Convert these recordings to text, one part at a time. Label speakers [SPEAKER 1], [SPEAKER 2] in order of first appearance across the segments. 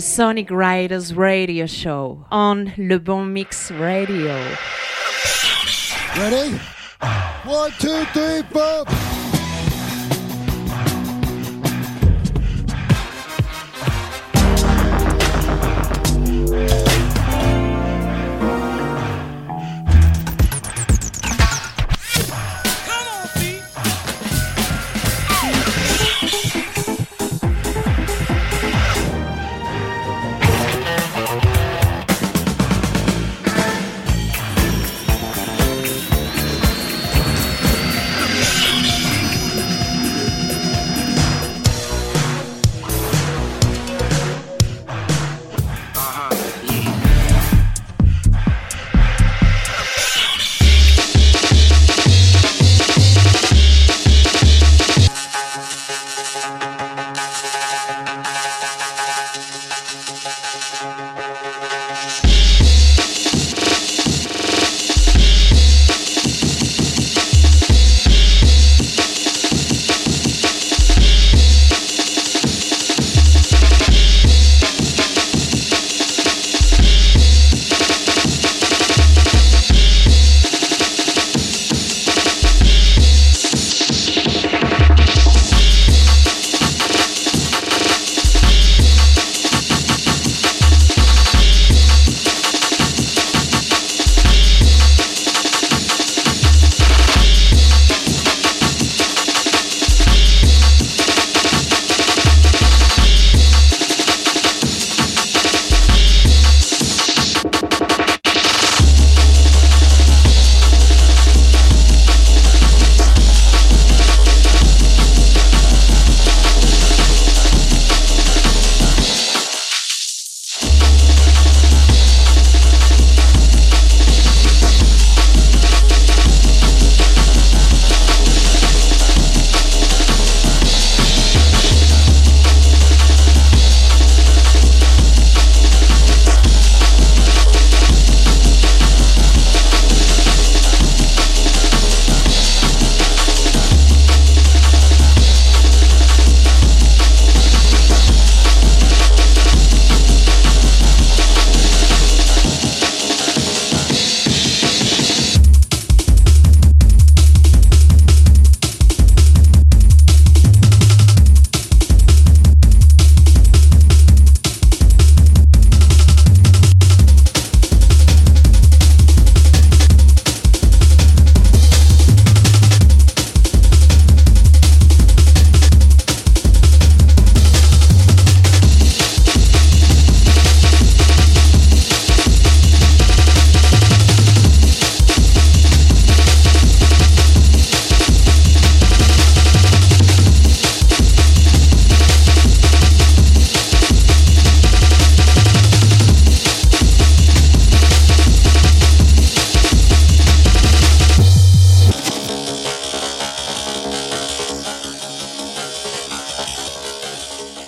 [SPEAKER 1] the Sonic Riders radio show on Le Bon Mix Radio.
[SPEAKER 2] Ready? One, two, three, four.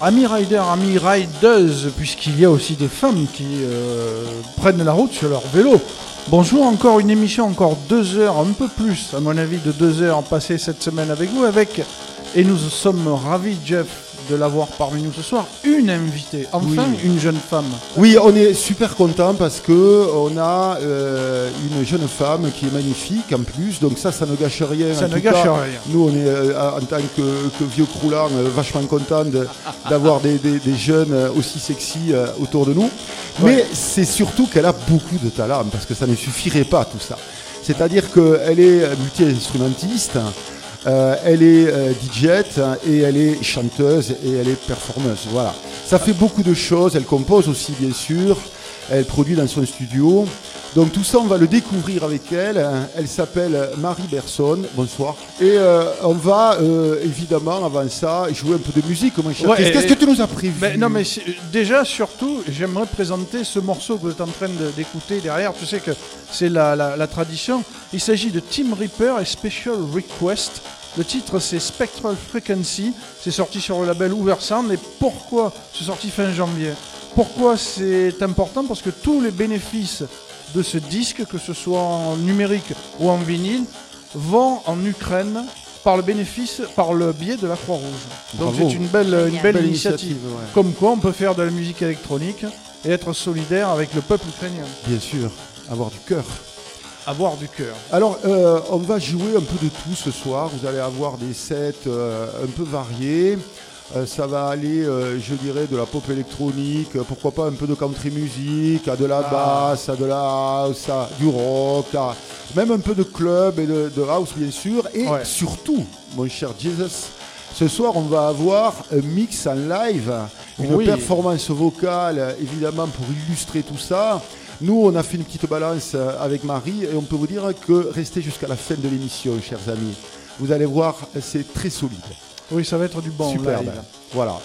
[SPEAKER 3] Ami Rider, Ami Riders, puisqu'il y a aussi des femmes qui euh, prennent la route sur leur vélo. Bonjour, encore une émission, encore deux heures, un peu plus, à mon avis, de deux heures passées cette semaine avec vous, avec, et nous sommes ravis, Jeff, de l'avoir parmi nous ce soir, une invitée, enfin
[SPEAKER 2] Oui.
[SPEAKER 3] une jeune femme.
[SPEAKER 2] Oui, on est super content parce que on a euh, une jeune femme qui est magnifique en plus, donc ça, ça ne gâche rien.
[SPEAKER 3] Ça
[SPEAKER 2] En
[SPEAKER 3] ne
[SPEAKER 2] tout
[SPEAKER 3] gâche
[SPEAKER 2] cas,
[SPEAKER 3] rien.
[SPEAKER 2] Nous, on est euh, en tant que, que vieux croulant euh, vachement content de- d'avoir des, des- des jeunes euh, aussi sexy euh, autour de nous. Mais
[SPEAKER 3] Ouais.
[SPEAKER 2] c'est surtout qu'elle a beaucoup de talent parce que ça ne suffirait pas tout ça. C'est-à-dire qu'elle est multi-instrumentiste. euh, elle est euh, DJ et elle est chanteuse et elle est performeuse. Voilà. Ça fait beaucoup de choses. Elle compose aussi, bien sûr. Elle produit dans son studio. Donc tout ça, on va le découvrir avec elle. Elle s'appelle Marie Berson. Bonsoir. Et euh, on va euh, évidemment, avant ça, jouer un peu de musique. Mon cher.
[SPEAKER 3] Ouais,
[SPEAKER 2] Qu'est-ce que tu nous as prévu
[SPEAKER 3] non mais déjà surtout j'aimerais présenter ce morceau que vous êtes en train de- d'écouter derrière. Tu sais que c'est la, la- la tradition. Il s'agit de Team Reaper et Special Request. Le titre c'est Spectral Frequency. C'est sorti sur le label Oversound. Et pourquoi c'est sorti fin janvier? Pourquoi c'est important? Parce que tous les bénéfices de ce disque, que ce soit en numérique ou en vinyle, vont en Ukraine par le bénéfice, par le biais de la Croix-Rouge. Donc c'est une belle, une initiative.
[SPEAKER 4] ouais.
[SPEAKER 3] Comme quoi, on peut faire de la musique électronique et être solidaire avec le peuple ukrainien.
[SPEAKER 4] Bien sûr, avoir du cœur.
[SPEAKER 3] Avoir du cœur.
[SPEAKER 4] Alors, euh, on va jouer un peu de tout ce soir. Vous allez avoir des sets euh, un peu variés. Euh, ça va aller, euh, je dirais, de la pop électronique, euh, pourquoi pas un peu de country music, à de la
[SPEAKER 3] Ah.
[SPEAKER 4] basse, à de la house, à du rock, à même un peu de club et de, de house, bien sûr. Et
[SPEAKER 3] Ouais.
[SPEAKER 4] surtout, mon cher Jesus, ce soir, on va avoir un mix en live, une
[SPEAKER 3] Oui.
[SPEAKER 4] performance vocale, évidemment, pour illustrer tout ça. Nous, on a fait une petite balance avec Marie et on peut vous dire que restez jusqu'à la fin de l'émission, chers amis. Vous allez voir, c'est très solide.
[SPEAKER 3] Oui, ça va être du bon.
[SPEAKER 4] Superbe.
[SPEAKER 3] live.
[SPEAKER 4] Voilà.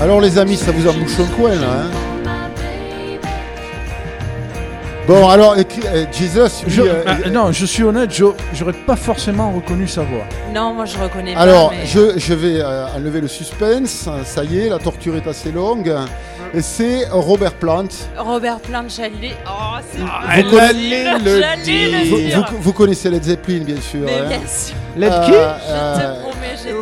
[SPEAKER 2] Alors les amis, ça vous embouche un coin là. Hein bon, alors euh, Jesus, lui,
[SPEAKER 3] Je-
[SPEAKER 2] euh,
[SPEAKER 3] ah, non, je suis honnête, je- j'aurais pas forcément reconnu sa voix.
[SPEAKER 1] Non, moi je reconnais pas.
[SPEAKER 2] alors
[SPEAKER 1] mais-
[SPEAKER 2] je, je vais euh, enlever le suspense. Ça y est, la torture est assez longue. Et c'est Robert Plant.
[SPEAKER 1] Robert Plant, j'allais. Oh, c'est
[SPEAKER 3] elle allait le dire.
[SPEAKER 2] Vous,
[SPEAKER 1] le dire.
[SPEAKER 2] vous- vous connaissez Led Zeppelin, bien sûr.
[SPEAKER 1] Mais
[SPEAKER 2] hein.
[SPEAKER 1] bien sûr,
[SPEAKER 3] Led
[SPEAKER 2] Euh,
[SPEAKER 3] qui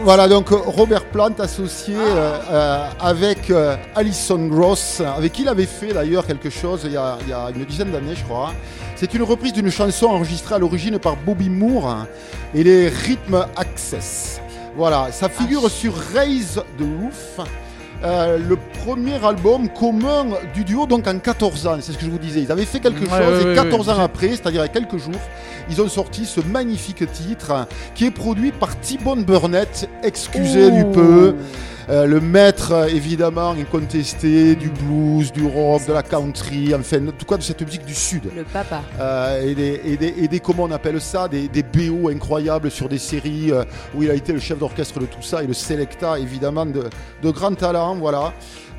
[SPEAKER 2] Voilà, donc Robert Plant associé euh, euh, avec euh, Alison Gross, avec qui il avait fait d'ailleurs quelque chose il y a, il y a une dizaine d'années, je crois. C'est une reprise d'une chanson enregistrée à l'origine par Bobby Moore et les Rhythm Access. Voilà, ça figure sur Raise the Roof. Euh, le premier album commun du duo donc en 14 ans, c'est ce que je vous disais. Ils avaient fait quelque
[SPEAKER 3] Ouais,
[SPEAKER 2] chose
[SPEAKER 3] ouais,
[SPEAKER 2] et
[SPEAKER 3] ouais,
[SPEAKER 2] 14
[SPEAKER 3] ouais.
[SPEAKER 2] ans après, c'est-à-dire a quelques jours, ils ont sorti ce magnifique titre qui est produit par T-Bone Burnett, excusez du peu. Euh, le maître, euh, évidemment, incontesté du blues, du rock, de la country, enfin, en tout cas de cette musique du Sud.
[SPEAKER 1] le papa.
[SPEAKER 2] Euh, et, des, et, des, et des- comment on appelle ça, des, des BO incroyables sur des séries où il a été le chef d'orchestre de tout ça et le Selecta, évidemment, de, de grand talent, voilà.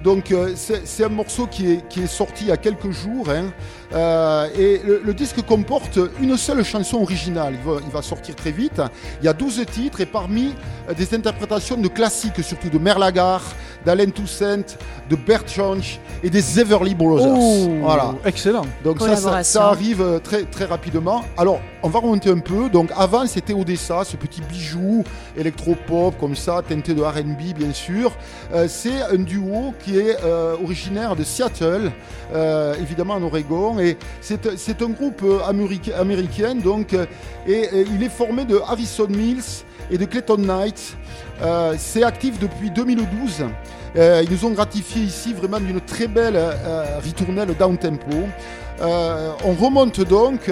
[SPEAKER 2] Donc euh, c'est un morceau qui est, qui est sorti il y a quelques jours hein. Euh, et le, le disque comporte une seule chanson originale. Il va, il va sortir très vite. Il y a 12 titres et parmi euh, des interprétations de classiques, surtout de Merlagar, d'Alain Toussaint, de Bert Jansch et des Everly Brothers.
[SPEAKER 3] Oh,
[SPEAKER 2] Voilà.
[SPEAKER 3] excellent.
[SPEAKER 2] Donc ça, ça,
[SPEAKER 1] Collaboration.
[SPEAKER 2] ça arrive très, très rapidement. Alors, on va remonter un peu. Donc avant, c'était Odessa, ce petit bijou électropop comme ça, teinté de R&B bien sûr. Euh, c'est un duo qui euh, originaire de Seattle, euh, évidemment en Oregon. Et c'est un groupe américain, donc, euh, et il est formé de Harrison Mills et de Clayton Knight. C'est actif depuis 2012. Euh, ils nous ont gratifié ici vraiment d'une très belle ritournelle down tempo. On remonte donc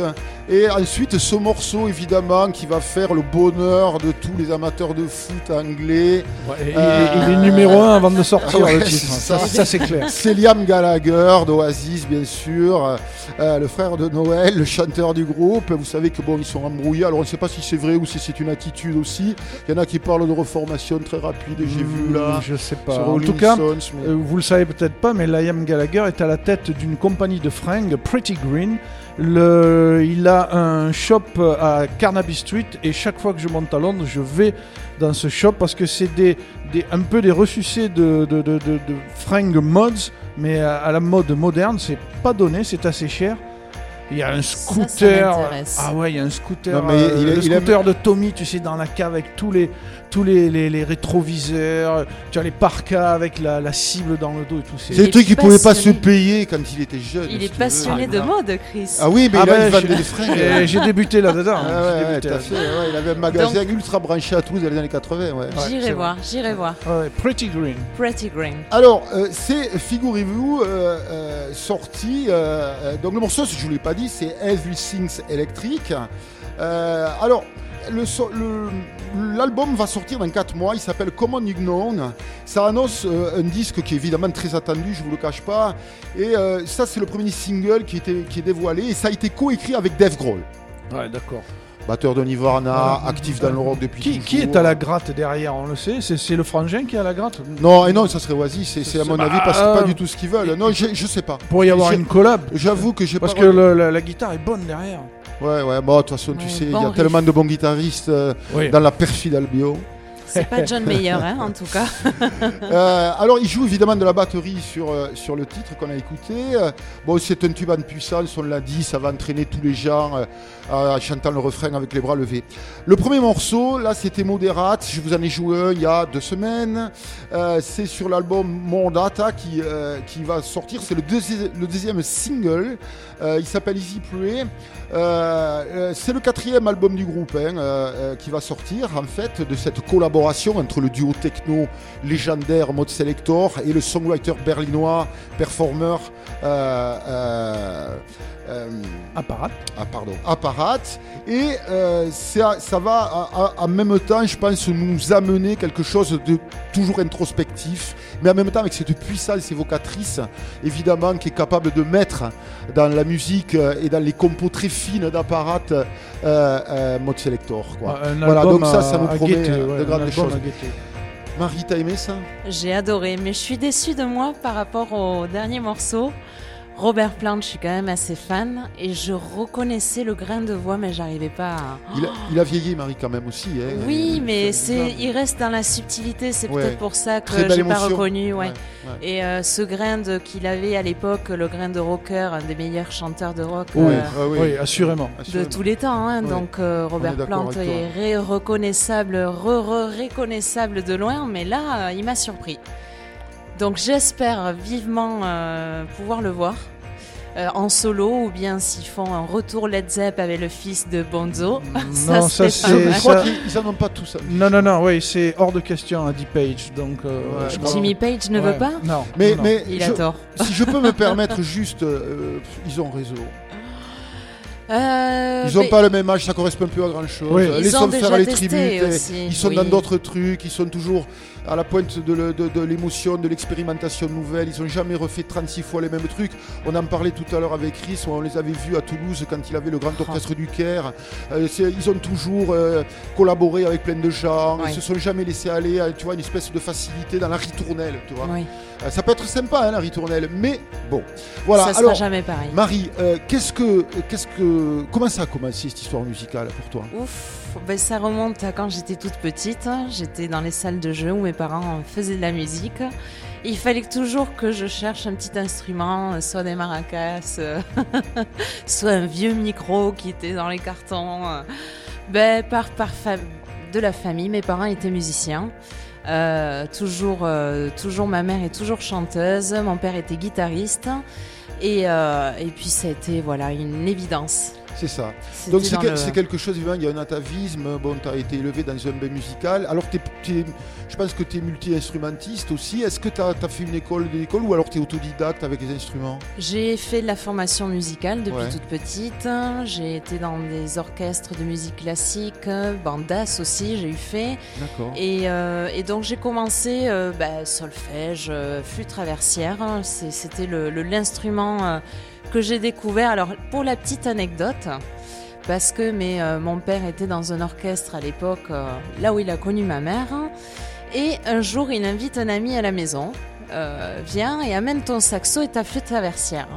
[SPEAKER 2] et ensuite ce morceau évidemment qui va faire le bonheur de tous les amateurs de foot anglais.
[SPEAKER 3] Ouais, et-
[SPEAKER 2] Euh,
[SPEAKER 3] Il est numéro un avant de sortir
[SPEAKER 2] ouais,
[SPEAKER 3] le
[SPEAKER 2] c'est
[SPEAKER 3] titre.
[SPEAKER 2] ça.
[SPEAKER 3] C'est clair.
[SPEAKER 2] C'est Liam Gallagher d'Oasis bien sûr, euh, le frère de Noël, le chanteur du groupe. Vous savez que bon ils sont embrouillés. Alors on ne sait pas si c'est vrai ou si c'est une attitude aussi. Il y en a qui parlent de reformation très rapide. J'ai vu là.
[SPEAKER 3] Je sais pas. En tout cas,
[SPEAKER 2] Stones, mais-
[SPEAKER 3] Euh, vous le savez peut-être pas, mais Liam Gallagher est à la tête d'une compagnie de fringues, Pretty Green. Le, il a un shop à Carnaby Street et chaque fois que je monte à Londres, je vais dans ce shop parce que c'est des, des- un peu des ressucés de, de, de, de- de fringues mods, mais à, à la mode moderne, c'est pas donné, c'est assez cher. Il y a un
[SPEAKER 1] Ça, ça
[SPEAKER 3] scooter. ah ouais, il y a un scooter.
[SPEAKER 2] Non, mais
[SPEAKER 3] euh,
[SPEAKER 2] il
[SPEAKER 3] le
[SPEAKER 2] il
[SPEAKER 3] scooter de Tommy, tu sais, dans la cave avec tous les, tous les, les, les rétroviseurs. Tu as les parkas avec la, la cible dans le dos et tout.
[SPEAKER 2] C'est
[SPEAKER 1] Il
[SPEAKER 2] le
[SPEAKER 1] est
[SPEAKER 2] truc qu'il pouvait pas se
[SPEAKER 1] passionné.
[SPEAKER 2] payer quand il était jeune.
[SPEAKER 1] Il
[SPEAKER 2] si
[SPEAKER 1] est passionné de mode, Chris.
[SPEAKER 2] Ah oui, mais
[SPEAKER 3] Ah
[SPEAKER 2] il,
[SPEAKER 3] ben,
[SPEAKER 2] vendait
[SPEAKER 3] je-
[SPEAKER 2] des fringues.
[SPEAKER 3] J'ai débuté là-dedans.
[SPEAKER 2] Ah ouais, ouais, ouais, il avait un magasin ultra branché à Toulouse dans les années 80. Ouais.
[SPEAKER 3] Ouais, c'est
[SPEAKER 1] j'irai voir, j'irai voir.
[SPEAKER 3] Ouais, Pretty Green.
[SPEAKER 1] Pretty Green.
[SPEAKER 2] Alors, euh, c'est, figurez-vous, euh, euh, sorti. donc, le morceau, si je ne vous l'ai pas dit, c'est Everything's Electric. Euh, l'album va sortir dans 4 mois. Il s'appelle Common Unknown. Ça annonce euh, un disque qui est évidemment très attendu, je ne vous le cache pas. Et euh, ça, c'est le premier single qui, qui est dévoilé. Et ça a été coécrit avec Dave Grohl,
[SPEAKER 3] Ouais, d'accord.
[SPEAKER 2] Batteur de Nirvana,
[SPEAKER 3] Ouais.
[SPEAKER 2] actif dans le rock depuis
[SPEAKER 3] Qui,
[SPEAKER 2] toujours.
[SPEAKER 3] qui est à la gratte derrière On le sait C'est c'est le frangin qui est à la gratte
[SPEAKER 2] Non, et non, ça serait Oasis. C'est, c'est à mon
[SPEAKER 3] Bah,
[SPEAKER 2] avis parce que c'est
[SPEAKER 3] euh,
[SPEAKER 2] pas du tout ce qu'ils veulent. Non, je, je sais pas.
[SPEAKER 3] Pour y avoir
[SPEAKER 2] J'ai-
[SPEAKER 3] une collab.
[SPEAKER 2] J'avoue que j'ai
[SPEAKER 3] Parce
[SPEAKER 2] pas.
[SPEAKER 3] que le- la, la guitare est bonne derrière.
[SPEAKER 2] Ouais, ouais, bon, de toute façon, tu
[SPEAKER 1] Ouais,
[SPEAKER 2] sais, il
[SPEAKER 1] bon
[SPEAKER 2] y a
[SPEAKER 1] riff.
[SPEAKER 2] tellement de bons guitaristes euh,
[SPEAKER 3] Oui.
[SPEAKER 2] dans la perfide Albio.
[SPEAKER 1] C'est pas John Mayer, hein, en tout cas.
[SPEAKER 2] Euh, alors, il joue évidemment de la batterie sur, euh, sur le titre qu'on a écouté. Euh, bon, c'est un tube en puissance, on l'a dit, ça va entraîner tous les gens euh, en chantant le refrain avec les bras levés. Le premier morceau, là, c'était Moderate. Je vous en ai joué un il y a deux semaines. C'est sur l'album More Data qui, qui va sortir. C'est le, deuxi- le deuxième single. Il s'appelle Easy Play. C'est le quatrième album du groupe hein, qui va sortir en fait de cette collaboration entre le duo techno légendaire Mode Selector et le songwriter berlinois performeur euh, euh,
[SPEAKER 3] Apparat.
[SPEAKER 2] ah, pardon, Apparat. Et euh, ça, ça va en même temps, je pense, nous amener quelque chose de toujours introspectif, mais en même temps avec cette puissance évocatrice, évidemment, qui est capable de mettre dans la musique euh, et dans les compos très fines d'Apparat euh, euh, Mode Selector. Quoi.
[SPEAKER 3] Un
[SPEAKER 2] Voilà, donc ça, ça nous promet
[SPEAKER 3] guetter,
[SPEAKER 2] euh,
[SPEAKER 3] ouais,
[SPEAKER 2] de grandes choses. Marie, t'as aimé ça?
[SPEAKER 1] J'ai adoré, mais je suis déçue de moi par rapport au dernier morceau. Robert Plant, je suis quand même assez fan et je reconnaissais le grain de voix, mais j'arrivais pas à.
[SPEAKER 2] il a, il a vieilli, Marie, quand même aussi. hein.
[SPEAKER 1] Oui, mais
[SPEAKER 2] il-
[SPEAKER 1] c'est, il reste dans la subtilité. C'est
[SPEAKER 2] Ouais.
[SPEAKER 1] peut-être pour ça que j'ai pas reconnu. Ouais.
[SPEAKER 2] Ouais, ouais.
[SPEAKER 1] Et euh, ce grain de- qu'il avait à l'époque, le grain de rocker, un des meilleurs chanteurs de rock
[SPEAKER 2] Oui,
[SPEAKER 1] euh,
[SPEAKER 2] ah oui.
[SPEAKER 3] Oui, assurément.
[SPEAKER 1] de
[SPEAKER 2] Assurément.
[SPEAKER 1] tous les temps. hein.
[SPEAKER 2] Ouais.
[SPEAKER 1] Donc euh, Robert
[SPEAKER 2] est
[SPEAKER 1] Plant est reconnaissable, re-reconnaissable de loin, mais là, euh, il m'a surpris. Donc j'espère vivement euh, pouvoir le voir. euh, en solo ou bien s'ils font un retour Led Zepp avec le fils de Bonzo. ça
[SPEAKER 3] Non, ça, c'est-.
[SPEAKER 2] Je crois
[SPEAKER 3] ça-
[SPEAKER 2] qu'ils ils en ont pas tous. hein.
[SPEAKER 3] Non, non, non, oui, c'est hors de question à Deep Page. Donc, euh,
[SPEAKER 2] Ouais,
[SPEAKER 3] je
[SPEAKER 2] non.
[SPEAKER 3] crois-
[SPEAKER 1] Jimmy Page ne
[SPEAKER 3] Ouais.
[SPEAKER 1] veut pas
[SPEAKER 3] Non.
[SPEAKER 2] Mais,
[SPEAKER 3] non.
[SPEAKER 2] mais
[SPEAKER 1] Il
[SPEAKER 2] je-
[SPEAKER 1] a tort.
[SPEAKER 2] si je peux me permettre juste, euh, ils ont raison.
[SPEAKER 1] Euh,
[SPEAKER 2] Ils n'ont
[SPEAKER 1] mais
[SPEAKER 2] pas le même âge, ça correspond plus à grand chose.
[SPEAKER 3] Oui.
[SPEAKER 1] Ils
[SPEAKER 2] Les
[SPEAKER 1] ont
[SPEAKER 2] faire
[SPEAKER 1] déjà
[SPEAKER 2] les
[SPEAKER 1] testé
[SPEAKER 2] tributes, ils sont
[SPEAKER 1] oui.
[SPEAKER 2] dans d'autres trucs, ils sont toujours à la pointe de, l'émotion, de l'expérimentation nouvelle. Ils n'ont jamais refait 36 fois les mêmes trucs. On en parlait tout à l'heure avec Chris, on les avait vus à Toulouse quand il avait le grand
[SPEAKER 1] Ah.
[SPEAKER 2] orchestre du Caire. Euh, ils ont toujours euh, collaboré avec plein de gens,
[SPEAKER 1] Ouais.
[SPEAKER 2] ils se sont jamais laissés aller, à, tu vois, une espèce de facilité dans la ritournelle, tu vois.
[SPEAKER 1] Oui,
[SPEAKER 2] Euh, ça peut être sympa, hein, la ritournelle, mais bon. Voilà,
[SPEAKER 1] ça sera
[SPEAKER 2] alors.
[SPEAKER 1] jamais pareil.
[SPEAKER 2] Marie, qu'est-ce que, qu'est-ce que, comment ça a commencé cette histoire musicale pour toi?
[SPEAKER 1] Ouf, ben ça remonte à quand j'étais toute petite. J'étais dans les salles de jeu où mes parents faisaient de la musique. Il fallait toujours que je cherche un petit instrument, soit des maracas, euh, soit un vieux micro qui était dans les cartons. Ben, par, par de la famille, mes parents étaient musiciens. Euh, toujours, euh, toujours ma mère est toujours chanteuse, mon père était guitariste. Et, et puis ça a été voilà, une évidence.
[SPEAKER 2] C'est ça. Donc c'est, que-
[SPEAKER 1] le-
[SPEAKER 2] quelque chose, il y a un atavisme, bon, tu as été élevé dans un bain musical, alors t'es, t'es- je pense que tu es multi-instrumentiste aussi, est-ce que tu as, fait une école de l'école ou alors tu es autodidacte avec les instruments?
[SPEAKER 1] J'ai fait de la formation musicale depuis
[SPEAKER 2] Ouais.
[SPEAKER 1] toute petite. J'ai été dans des orchestres de musique classique, bandas aussi, j'ai eu fait.
[SPEAKER 2] D'accord.
[SPEAKER 1] Et, euh, et donc j'ai commencé euh, bah, solfège, euh, flûte traversière. C'était le- le- l'instrument euh, que j'ai découvert. Alors pour la petite anecdote, parce que mais, euh, mon père était dans un orchestre à l'époque, euh, là où il a connu ma mère. Et un jour, il invite un ami à la maison. Euh, viens et amène ton saxo et ta flûte traversière.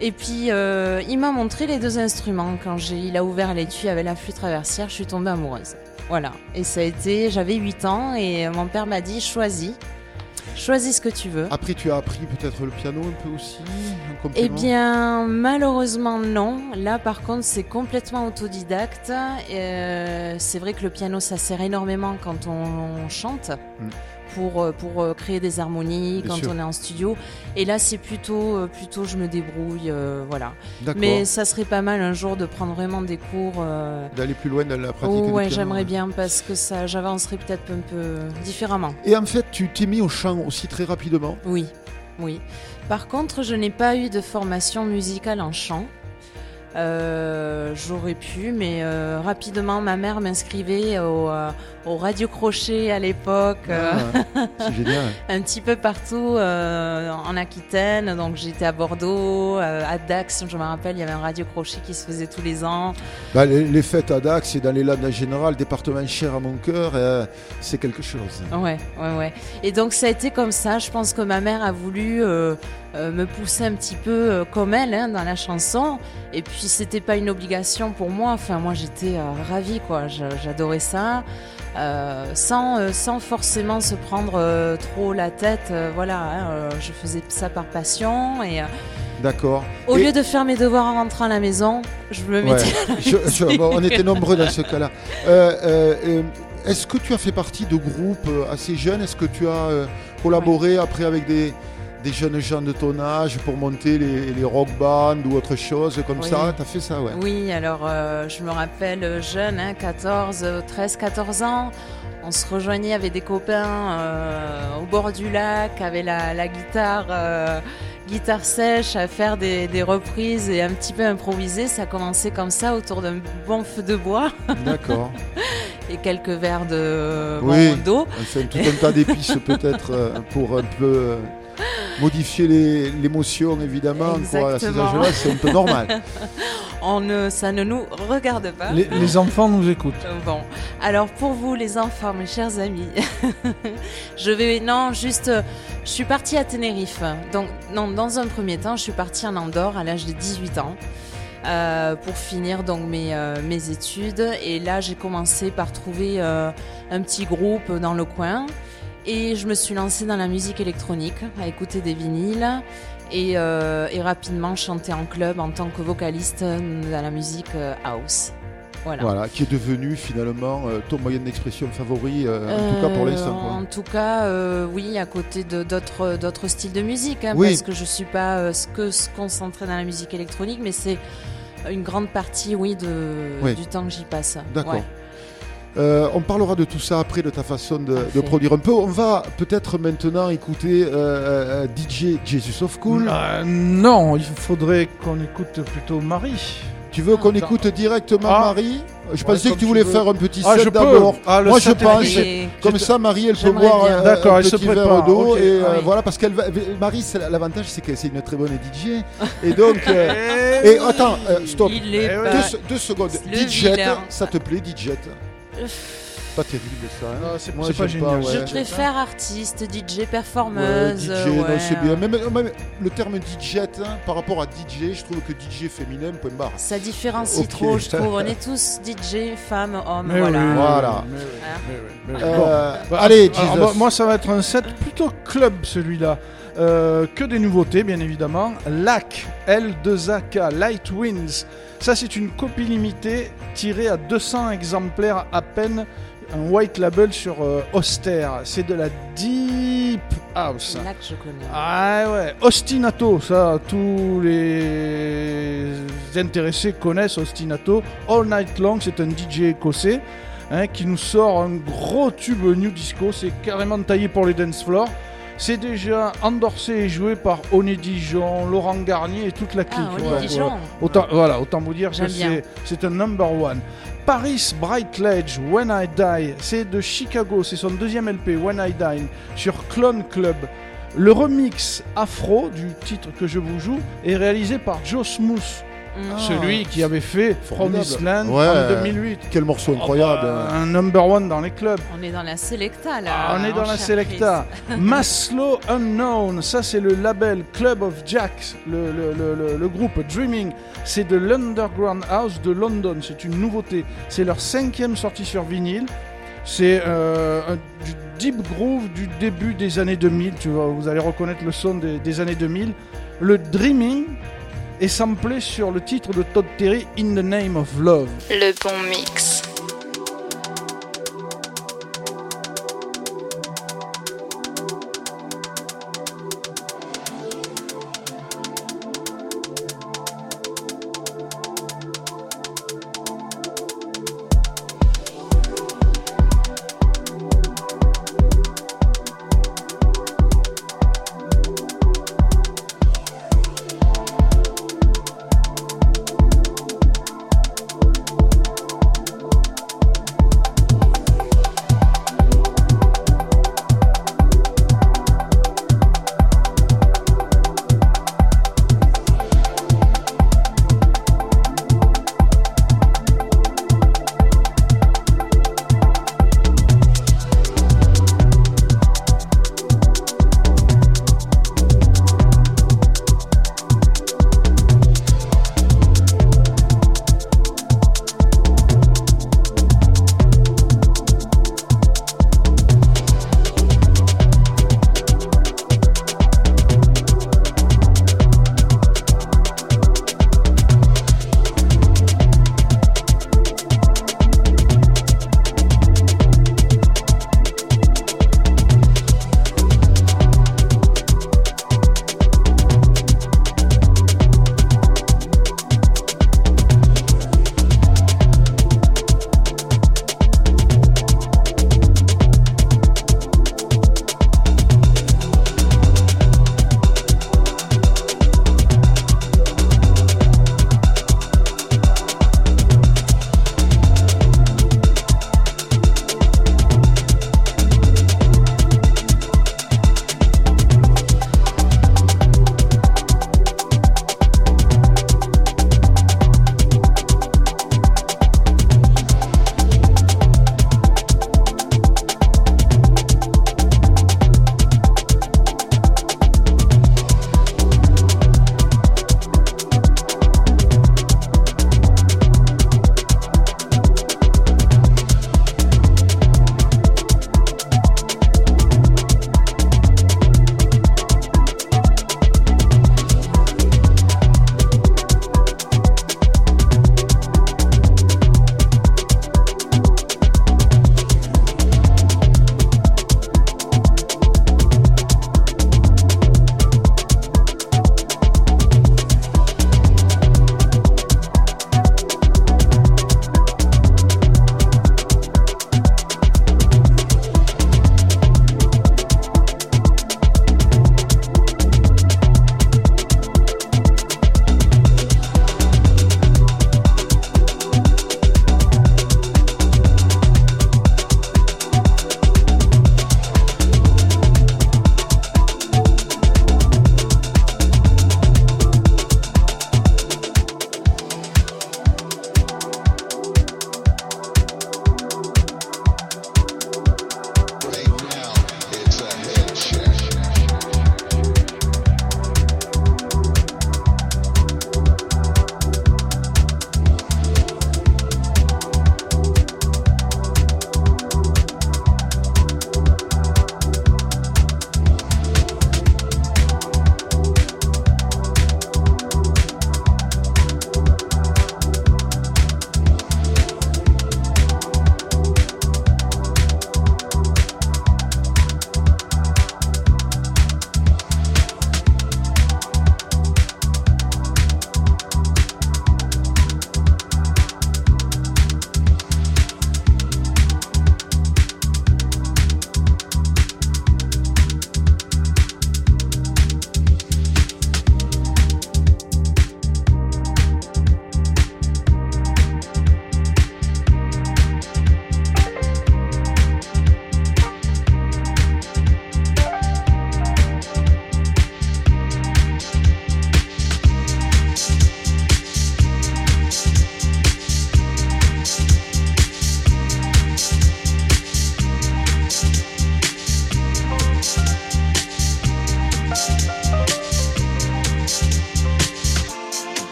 [SPEAKER 1] Et puis, il m'a montré les deux instruments. Quand il a ouvert l'étui avec la flûte traversière, je suis tombée amoureuse. Voilà. Et ça a été, j'avais 8 ans et mon père m'a dit, choisis. Choisis ce que tu veux.
[SPEAKER 2] Après tu as appris peut-être le piano un peu aussi
[SPEAKER 1] Eh bien, malheureusement non. Là, par contre, c'est complètement autodidacte. Euh, c'est vrai que le piano, ça sert énormément quand on, chante.
[SPEAKER 2] Mm.
[SPEAKER 1] Pour, euh, pour euh, créer des harmonies
[SPEAKER 2] Bien
[SPEAKER 1] quand
[SPEAKER 2] sûr.
[SPEAKER 1] on est en studio. Et là, c'est plutôt, euh, plutôt je me débrouille, euh, voilà. Mais ça serait pas mal un jour de prendre vraiment des cours. euh,
[SPEAKER 2] D'aller plus loin dans la pratique
[SPEAKER 1] Oh, ouais, j'aimerais bien parce que ça, j'avancerais peut-être un peu différemment.
[SPEAKER 2] Et en fait, tu t'es mis au chant aussi très rapidement.
[SPEAKER 1] Oui, oui. Par contre, je n'ai pas eu de formation musicale en chant. Euh, J'aurais pu, mais rapidement, ma mère m'inscrivait au, au radio crochet à l'époque, euh,
[SPEAKER 2] Ah, génial.
[SPEAKER 1] un petit peu partout euh, en Aquitaine. Donc j'étais à Bordeaux, euh, à Dax, je me rappelle, il y avait un radio crochet qui se faisait tous les ans.
[SPEAKER 2] Bah, les, les fêtes à Dax et dans les Landes en général, département cher à mon cœur, euh, c'est quelque chose.
[SPEAKER 1] Ouais, ouais, ouais. Et donc ça a été comme ça. Je pense que ma mère a voulu euh, euh, me pousser un petit peu euh, comme elle hein, dans la chanson. Et puis c'était pas une obligation pour moi. Enfin, moi j'étais euh, ravie, quoi. J'adorais ça. Euh, sans, euh, sans forcément se prendre euh, trop la tête, euh, voilà, hein, je faisais ça par passion et
[SPEAKER 2] D'accord.
[SPEAKER 1] au
[SPEAKER 2] Et-
[SPEAKER 1] lieu de faire mes devoirs en rentrant à la maison, je me
[SPEAKER 2] Ouais.
[SPEAKER 1] mettais
[SPEAKER 2] Je- je- bon, on était nombreux dans ce cas-là. Est-ce que tu as fait partie de groupes assez jeunes? Est-ce que tu as collaboré après avec des, des jeunes gens de ton âge pour monter les, les rock bands ou autre chose comme
[SPEAKER 1] Oui.
[SPEAKER 2] ça Tu as fait ça, ouais.
[SPEAKER 1] Oui, alors euh, je me rappelle jeune, hein, 14, euh, 13, 14 ans. On se rejoignait avec des copains euh, au bord du lac, avec la, la guitare, euh, guitare sèche, à faire des, des reprises et un petit peu improviser. Ça commençait comme ça autour d'un bon feu de bois
[SPEAKER 2] D'accord.
[SPEAKER 1] et quelques verres de
[SPEAKER 2] Oui.
[SPEAKER 1] bon, d'eau.
[SPEAKER 2] Enfin, tout un tas d'épices peut-être pour un peu modifier les- l'émotion, évidemment. quoi. À ces âges-là, c'est un peu normal.
[SPEAKER 1] On ne, ça ne nous regarde pas.
[SPEAKER 3] Les, les enfants nous écoutent.
[SPEAKER 1] Euh, Bon, alors pour vous les enfants, mes chers amis, je vais non juste, euh, je suis partie à Tenerife. Donc non, dans un premier temps, je suis partie en Andorre à l'âge de 18 ans euh, pour finir donc mes euh, mes études. Et là, j'ai commencé par trouver euh, un petit groupe dans le coin et je me suis lancée dans la musique électronique, à écouter des vinyles. Et, euh, et rapidement chanter en club en tant que vocaliste dans la musique euh, house. Voilà.
[SPEAKER 2] Voilà, qui est devenu finalement euh, ton moyen d'expression favori, euh, en tout cas pour
[SPEAKER 1] Euh,
[SPEAKER 2] l'instant.
[SPEAKER 1] En tout cas, oui, à côté d'autres d'autres styles de musique, hein,
[SPEAKER 2] Oui.
[SPEAKER 1] parce que je suis pas ce que se concentrer dans la musique électronique, mais c'est une grande partie, oui, de
[SPEAKER 2] Oui.
[SPEAKER 1] du temps que j'y passe.
[SPEAKER 2] D'accord.
[SPEAKER 1] Ouais.
[SPEAKER 2] Euh, on parlera de tout ça après, de ta façon de, produire un peu. On va peut-être maintenant écouter euh, euh, DJ Jesus of Cool.
[SPEAKER 3] Euh, non, il faudrait qu'on écoute plutôt Marie.
[SPEAKER 2] Tu veux qu'on
[SPEAKER 3] Ah,
[SPEAKER 2] écoute directement
[SPEAKER 3] Ah.
[SPEAKER 2] Marie Je
[SPEAKER 3] Ouais,
[SPEAKER 2] pensais que tu voulais faire un petit
[SPEAKER 3] Ah,
[SPEAKER 2] set d'abord.
[SPEAKER 3] Ah,
[SPEAKER 2] Moi, je pense.
[SPEAKER 1] Et-
[SPEAKER 2] Comme ça, Marie, elle peut boire un
[SPEAKER 3] se
[SPEAKER 2] petit verre d'eau. Et euh, voilà, parce qu'elle va. Marie, l'avantage, c'est que c'est une très bonne DJ. Et donc. euh, et attends, euh, stop.
[SPEAKER 3] Eh
[SPEAKER 2] Deux, deux secondes. DJ, ça te plaît, DJ Pas terrible ça. hein.
[SPEAKER 3] Non, c'est-
[SPEAKER 2] Moi,
[SPEAKER 3] c'est pas
[SPEAKER 2] j'aime
[SPEAKER 3] génial.
[SPEAKER 1] Je
[SPEAKER 2] ouais.
[SPEAKER 1] préfère artiste, DJ,
[SPEAKER 2] Ouais,
[SPEAKER 1] performeuse.
[SPEAKER 2] DJ,
[SPEAKER 1] ouais.
[SPEAKER 2] non, c'est bien. Même, même le terme DJ, hein, par rapport à DJ, je trouve que DJ féminin, point barre.
[SPEAKER 1] Ça différencie
[SPEAKER 2] Ok.
[SPEAKER 1] trop, je trouve. On est tous DJ, femmes, hommes,
[SPEAKER 3] Mais
[SPEAKER 1] voilà.
[SPEAKER 3] oui,
[SPEAKER 2] Voilà.
[SPEAKER 3] mais oui, mais oui, mais oui. Bon.
[SPEAKER 2] Euh, allez,
[SPEAKER 3] alors, bah, moi, ça va être un set plutôt club celui-là. Euh, que des nouveautés, bien évidemment. LAC, L2AK, Light Winds. Ça, c'est une copie limitée tirée à 200 exemplaires à peine. Un white label sur euh, Auster. C'est de la Deep House.
[SPEAKER 1] Que je connais.
[SPEAKER 3] Ah ouais, Ostinato, ça, tous les intéressés connaissent Ostinato. All Night Long, c'est un DJ écossais hein, qui nous sort un gros tube new disco. C'est carrément taillé pour les dance floors. C'est déjà endorsé et joué par Oné Dijon, Laurent Garnier et toute la clique.
[SPEAKER 1] Ah, Dijon.
[SPEAKER 3] ouais. Autant, voilà, autant vous dire que c'est, un number one. Paris Bright Ledge, When I Die, c'est de Chicago, c'est son deuxième LP, When I Die, sur Clone Club. Le remix afro du titre que je vous joue est réalisé par Joe Smooth,
[SPEAKER 1] Mm.
[SPEAKER 3] celui qui avait fait
[SPEAKER 2] Formidable.
[SPEAKER 3] Promised Land
[SPEAKER 2] Ouais.
[SPEAKER 3] en 2008.
[SPEAKER 2] Quel morceau incroyable.
[SPEAKER 3] Oh, bah, un number one dans les clubs.
[SPEAKER 1] On est dans la Selecta là.
[SPEAKER 3] Ah, on est dans la Selecta. Maslow Unknown, ça c'est le label Club of Jacks, le, le- le- le- le groupe Dreaming. C'est de l'Underground House de London, c'est une nouveauté. C'est leur cinquième sortie sur vinyle. C'est euh, un- du deep groove du début des années 2000, tu vois, vous allez reconnaître le son des, des années 2000. Le Dreaming est samplé sur le titre de Todd Terry, In the Name of Love.
[SPEAKER 5] Le bon mix.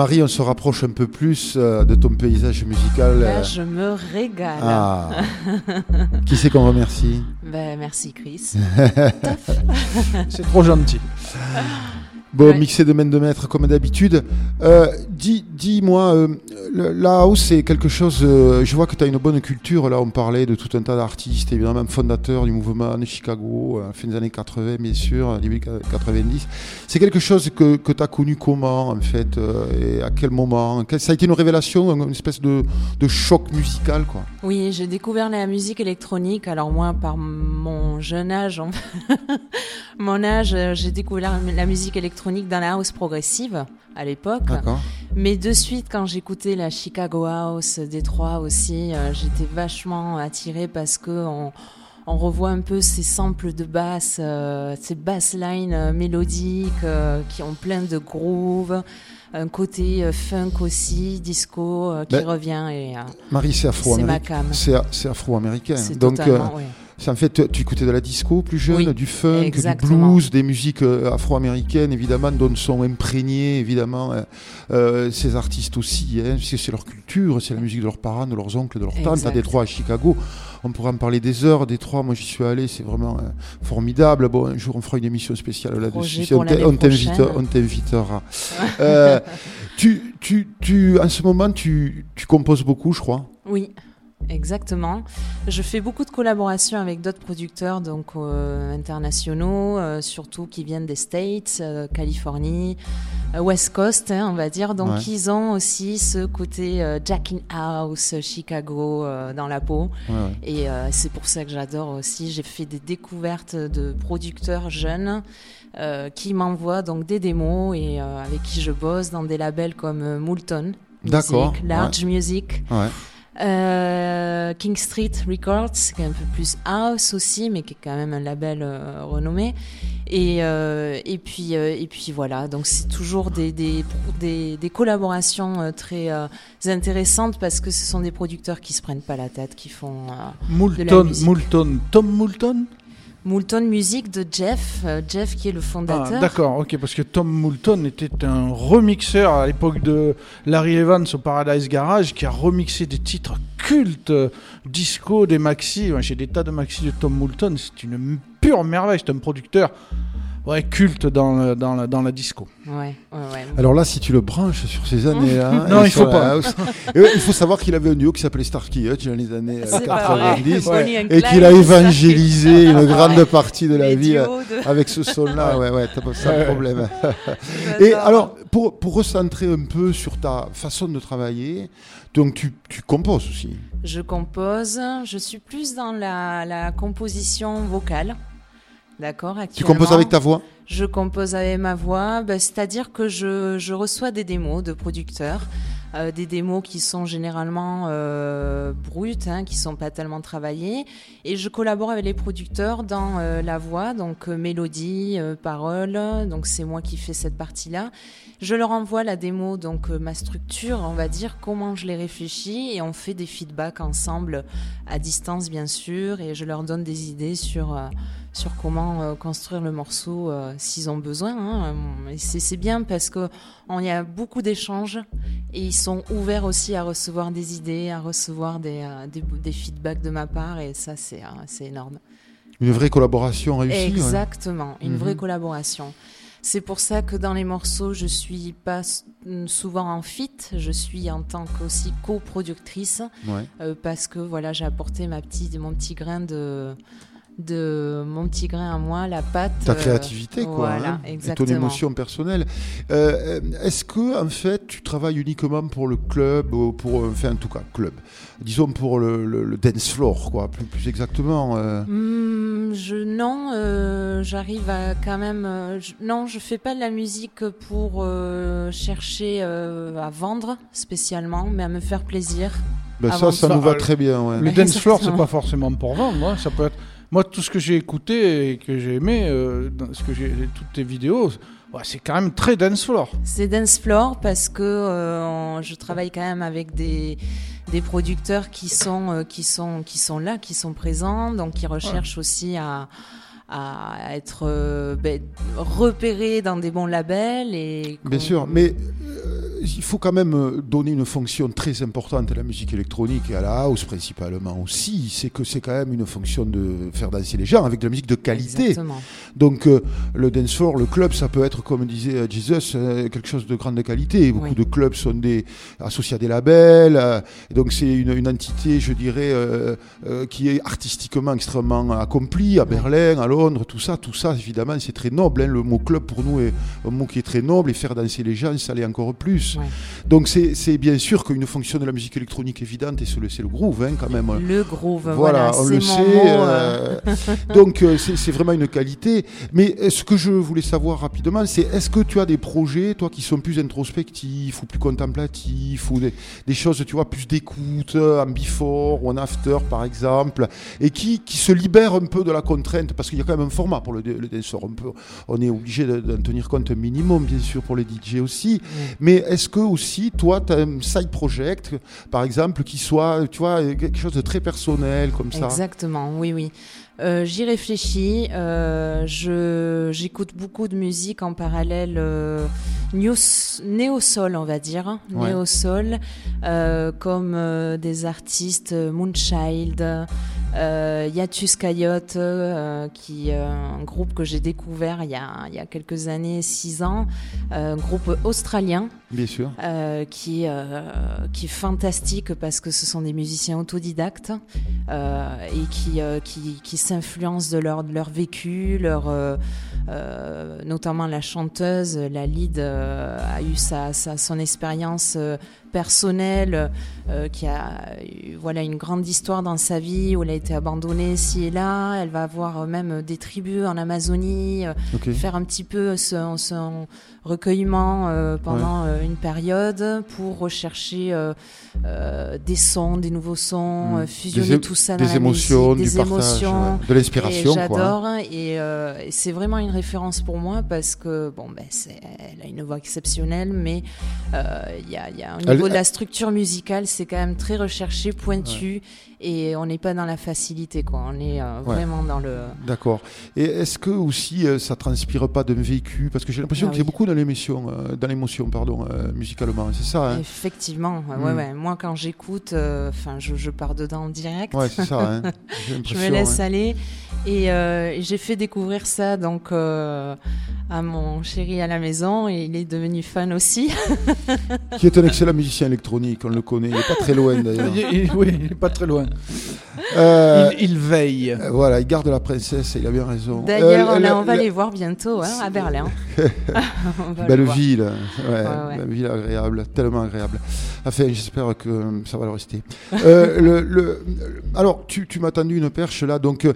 [SPEAKER 2] Marie, on se rapproche un peu plus euh, de ton paysage musical.
[SPEAKER 1] Là,
[SPEAKER 2] euh,
[SPEAKER 1] je me régale.
[SPEAKER 2] ah. Qui c'est qu'on remercie?
[SPEAKER 1] Ben, merci Chris.
[SPEAKER 3] C'est trop gentil.
[SPEAKER 2] Bon,
[SPEAKER 1] Ouais.
[SPEAKER 2] mixé de main de maître comme d'habitude. Euh, dis- Dis-moi, euh, la house c'est quelque chose. euh, je vois que tu as une bonne culture. Là, on parlait de tout un tas d'artistes, évidemment, fondateurs du mouvement de Chicago, euh, fin des années 80, bien sûr, début 90. C'est quelque chose que, que tu as connu comment, en fait, euh, et à quel moment? Ça a été une révélation, une espèce de, de choc musical, quoi.
[SPEAKER 1] Oui, j'ai découvert la musique électronique. Alors moi, par mon jeune âge, en- mon âge, j'ai découvert la musique électronique dans la house progressive à l'époque.
[SPEAKER 2] D'accord
[SPEAKER 1] Mais de suite, quand j'écoutais la Chicago House, Détroit aussi, euh, j'étais vachement attirée parce que on, on revoit un peu ces samples de basse, euh, ces basslines euh, mélodiques euh, qui ont plein de grooves, un côté euh, funk aussi, disco euh, qui
[SPEAKER 2] Ben,
[SPEAKER 1] revient et euh,
[SPEAKER 2] Marie, c'est afro-américain. C'est afro-américain. Donc,
[SPEAKER 1] ouais.
[SPEAKER 2] C'est en fait, tu- écoutais de la disco plus jeune,
[SPEAKER 1] Oui,
[SPEAKER 2] du funk,
[SPEAKER 1] exactement.
[SPEAKER 2] du blues, des musiques euh, afro-américaines, évidemment, dont sont imprégnés, évidemment, euh, euh, ces artistes aussi, hein, parce que c'est leur culture, c'est la musique de leurs parents, de leurs oncles, de leurs tantes, à. Détroit, à Chicago. On pourrait en parler des heures, Détroit, moi j'y suis allé, c'est vraiment euh, formidable. Bon, un jour on fera une émission spéciale là-dessus, si on t'invitera. Euh, tu, tu, tu, en ce moment, tu, tu composes beaucoup, je crois?
[SPEAKER 1] Oui, exactement. Je fais beaucoup de collaborations avec d'autres producteurs donc euh, internationaux, euh, surtout qui viennent des States, euh, Californie, West Coast, hein, on va dire. Donc
[SPEAKER 2] Ouais.
[SPEAKER 1] ils ont aussi ce côté Jack in House, Chicago dans la peau.
[SPEAKER 2] Ouais, ouais.
[SPEAKER 1] Et c'est pour ça que j'adore aussi. J'ai fait des découvertes de producteurs jeunes qui m'envoient donc des démos et avec qui je bosse dans des labels comme Moulton. Music, Large Music. Euh, King Street Records, qui est un peu plus house aussi, mais qui est quand même un label euh, renommé. Et, euh, et, puis, et puis voilà, donc c'est toujours des, des, des, des collaborations très intéressantes parce que ce sont des producteurs qui se prennent pas la tête, qui font
[SPEAKER 3] Moulton. Moulton, Tom Moulton?
[SPEAKER 1] Moulton Music de Jeff, euh, Jeff qui est le
[SPEAKER 3] Ah,
[SPEAKER 1] fondateur.
[SPEAKER 3] D'accord, ok, parce que Tom Moulton était un remixeur à l'époque de Larry Evans au Paradise Garage qui a remixé des titres cultes, euh, disco, des maxi. Ouais, J'ai des tas de maxi de Tom Moulton, c'est une pure merveille, c'est un producteur ouais, culte dans, le- dans, la, dans la disco.
[SPEAKER 1] ouais, ouais, ouais.
[SPEAKER 2] Alors là, si tu le branches sur ces années-là,
[SPEAKER 3] Non, il faut pas.
[SPEAKER 2] house- Et ouais, il faut savoir qu'il avait un duo qui s'appelait Starkey Hutch dans les années euh,
[SPEAKER 1] C'est pas vrai.
[SPEAKER 2] 90
[SPEAKER 1] Bonnie and
[SPEAKER 2] et qu'il a évangélisé une grande partie de la
[SPEAKER 1] Les de-
[SPEAKER 2] avec ce son-là. Ouais, ouais, t'as pas ça problème. Et alors, pour, pour recentrer un peu sur ta façon de travailler, donc tu, tu composes aussi.
[SPEAKER 1] Je compose. Je suis plus dans la, la composition vocale. D'accord
[SPEAKER 2] Tu composes avec ta voix
[SPEAKER 1] Je compose avec ma voix. bah, C'est-à-dire que je, je reçois des démos de producteurs euh, des démos qui sont généralement euh, brutes, hein, qui sont pas tellement travaillées. Et je collabore avec les producteurs dans euh, la voix, donc mélodie, parole. Donc c'est moi qui fais cette partie-là. Je leur envoie la démo, donc ma structure, on va dire, comment je les réfléchis, et on fait des feedbacks ensemble, à distance bien sûr, et je leur donne des idées sur, sur comment euh, construire le morceau euh, s'ils ont besoin. hein. C'est bien parce que on y a beaucoup d'échanges, et ils sont ouverts aussi à recevoir des idées, à recevoir des, euh, des, des feedbacks de ma part, et ça c'est c'est énorme.
[SPEAKER 2] Une vraie collaboration réussie. ouais.
[SPEAKER 1] Exactement, une
[SPEAKER 2] Mhm.
[SPEAKER 1] vraie collaboration. C'est pour ça que dans les morceaux, je suis pas souvent en fit, je suis en tant qu'aussi coproductrice
[SPEAKER 2] Ouais.
[SPEAKER 1] euh, parce que voilà, j'ai apporté ma petite, mon petit grain de, de mon petit grain à moi, la pâte.
[SPEAKER 2] Ta
[SPEAKER 1] euh,
[SPEAKER 2] créativité, quoi.
[SPEAKER 1] Voilà,
[SPEAKER 2] hein, et ton
[SPEAKER 1] exactement.
[SPEAKER 2] émotion personnelle. Euh, Est-ce que, en fait, tu travailles uniquement pour le club, ou pour, enfin, en tout cas, club, disons pour le, le- le dance floor, quoi, plus, plus exactement euh,
[SPEAKER 1] Hmm, je non, euh, j'arrive à quand même. je- non, je fais pas de la musique pour euh, chercher euh, à vendre spécialement, mais à me faire plaisir.
[SPEAKER 2] ben Ça, ça nous va très bien. ouais.
[SPEAKER 3] Le dance floor, c'est
[SPEAKER 1] Exactement.
[SPEAKER 3] pas forcément pour vendre. hein. Ça peut être. Moi, tout ce que j'ai écouté et que j'ai aimé, euh, dans ce que j'ai, toutes tes vidéos, ouais, c'est quand même très dance floor.
[SPEAKER 1] C'est dance floor parce que euh, on- je travaille quand même avec des des producteurs qui sont euh, qui sont qui sont là, qui sont présents, donc qui recherchent aussi à à être euh, ben, repérés dans des bons labels et
[SPEAKER 2] Bien sûr, mais euh, il faut quand même euh, donner une fonction très importante à la musique électronique et à la house principalement aussi. C'est que c'est quand même une fonction de faire danser les gens avec de la musique de qualité.
[SPEAKER 1] Exactement.
[SPEAKER 2] Donc euh, le dance floor, le club, ça peut être comme disait euh, Jesus, euh, quelque chose de grande qualité. Beaucoup
[SPEAKER 1] Oui.
[SPEAKER 2] de clubs sont des, associés à des labels, euh, donc c'est une, une entité, je dirais, qui est artistiquement extrêmement accomplie à Berlin, à Londres, tout ça, tout ça, évidemment, c'est très noble. hein. Le mot club pour nous est un mot qui est très noble et faire danser les gens, ça l'est encore plus. Donc c'est bien sûr qu'une fonction de la musique électronique évidente, et c'est le, groove hein, quand même.
[SPEAKER 1] Le groove,
[SPEAKER 2] Voilà,
[SPEAKER 1] voilà,
[SPEAKER 2] on le sait. donc c'est vraiment une qualité. Mais ce que je voulais savoir rapidement, c'est est-ce que tu as des projets, toi, qui sont plus introspectifs ou plus contemplatifs ou des, des choses, tu vois, plus d'écoute, en before ou en after, par exemple, et qui, qui se libèrent un peu de la contrainte, parce qu'il y a quand même un format pour le, le. On, peut, on est obligé de- d'en tenir compte un minimum, bien sûr, pour les DJ aussi. Mais est-ce que aussi, toi, tu as un side project, par exemple, qui soit, tu vois, quelque chose de très personnel comme ça?
[SPEAKER 1] Exactement, oui, oui. Euh, J'y réfléchis. Euh, je j'écoute beaucoup de musique en parallèle, euh, neos- néo-soul, on va dire,
[SPEAKER 2] Ouais.
[SPEAKER 1] néo-soul, euh, comme euh, des artistes Moonchild, euh, Yatus Coyote, euh, qui euh, un groupe que j'ai découvert il y a il y a quelques années, six ans, euh, un groupe australien
[SPEAKER 2] Bien sûr.
[SPEAKER 1] qui, qui est fantastique parce que ce sont des musiciens autodidactes et qui, qui, qui s'influencent de leur, de leur vécu, leur, euh, notamment la chanteuse, la lead, euh, a eu sa, sa, son expérience euh, personnelle, qui a eu voilà, une grande histoire dans sa vie où elle a été abandonnée ici et là. Elle va avoir même des tribus en Amazonie, faire un petit peu son, son recueillement euh, pendant euh, une période pour rechercher euh, euh, des sons, des nouveaux sons,
[SPEAKER 2] Mm.
[SPEAKER 1] euh, fusionner
[SPEAKER 2] Des
[SPEAKER 1] tout ça dans
[SPEAKER 2] Des
[SPEAKER 1] la
[SPEAKER 2] émotions,
[SPEAKER 1] musique,
[SPEAKER 2] du
[SPEAKER 1] des
[SPEAKER 2] partage,
[SPEAKER 1] émotions.
[SPEAKER 2] ouais. de l'inspiration. Hein.
[SPEAKER 1] j'adore et, euh, et c'est vraiment une référence pour moi parce que bon ben c'est elle a une voix exceptionnelle mais euh, il y a, il y a au
[SPEAKER 2] Elle-
[SPEAKER 1] niveau de la structure musicale c'est quand même très recherché pointu et on n'est pas dans la facilité quoi on est euh,
[SPEAKER 2] Ouais.
[SPEAKER 1] vraiment dans le
[SPEAKER 2] D'accord. Et est-ce que aussi euh, ça transpire pas d'un vécu? Parce que j'ai l'impression
[SPEAKER 1] Ah
[SPEAKER 2] a
[SPEAKER 1] oui.
[SPEAKER 2] beaucoup dans l'émotion, euh, dans l'émotion, pardon, euh, musicalement. C'est ça. Hein?
[SPEAKER 1] Effectivement, ouais, ouais,
[SPEAKER 2] Mm.
[SPEAKER 1] ouais. Moi, quand j'écoute, enfin, je, je pars dedans en direct.
[SPEAKER 2] ouais, c'est ça. Hein.
[SPEAKER 1] Je me laisse
[SPEAKER 2] hein.
[SPEAKER 1] aller et euh, j'ai fait découvrir ça donc euh, à mon chéri à la maison et il est devenu fan aussi.
[SPEAKER 2] Qui est un excellent musicien électronique, on le connaît. Il est pas très loin d'ailleurs.
[SPEAKER 3] Il- il- oui, il est pas très loin.
[SPEAKER 2] Euh,
[SPEAKER 3] Il, il veille.
[SPEAKER 2] euh, Voilà, il garde la princesse et il a bien raison.
[SPEAKER 1] D'ailleurs,
[SPEAKER 2] Euh,
[SPEAKER 1] on, va
[SPEAKER 2] la-
[SPEAKER 1] les voir bientôt hein, à Berlin.
[SPEAKER 2] Belle ville, ouais,
[SPEAKER 1] ouais.
[SPEAKER 2] belle ville agréable, tellement agréable. Enfin, j'espère que ça va le rester. Euh, alors, tu, m'as tendu une perche là. Donc, euh,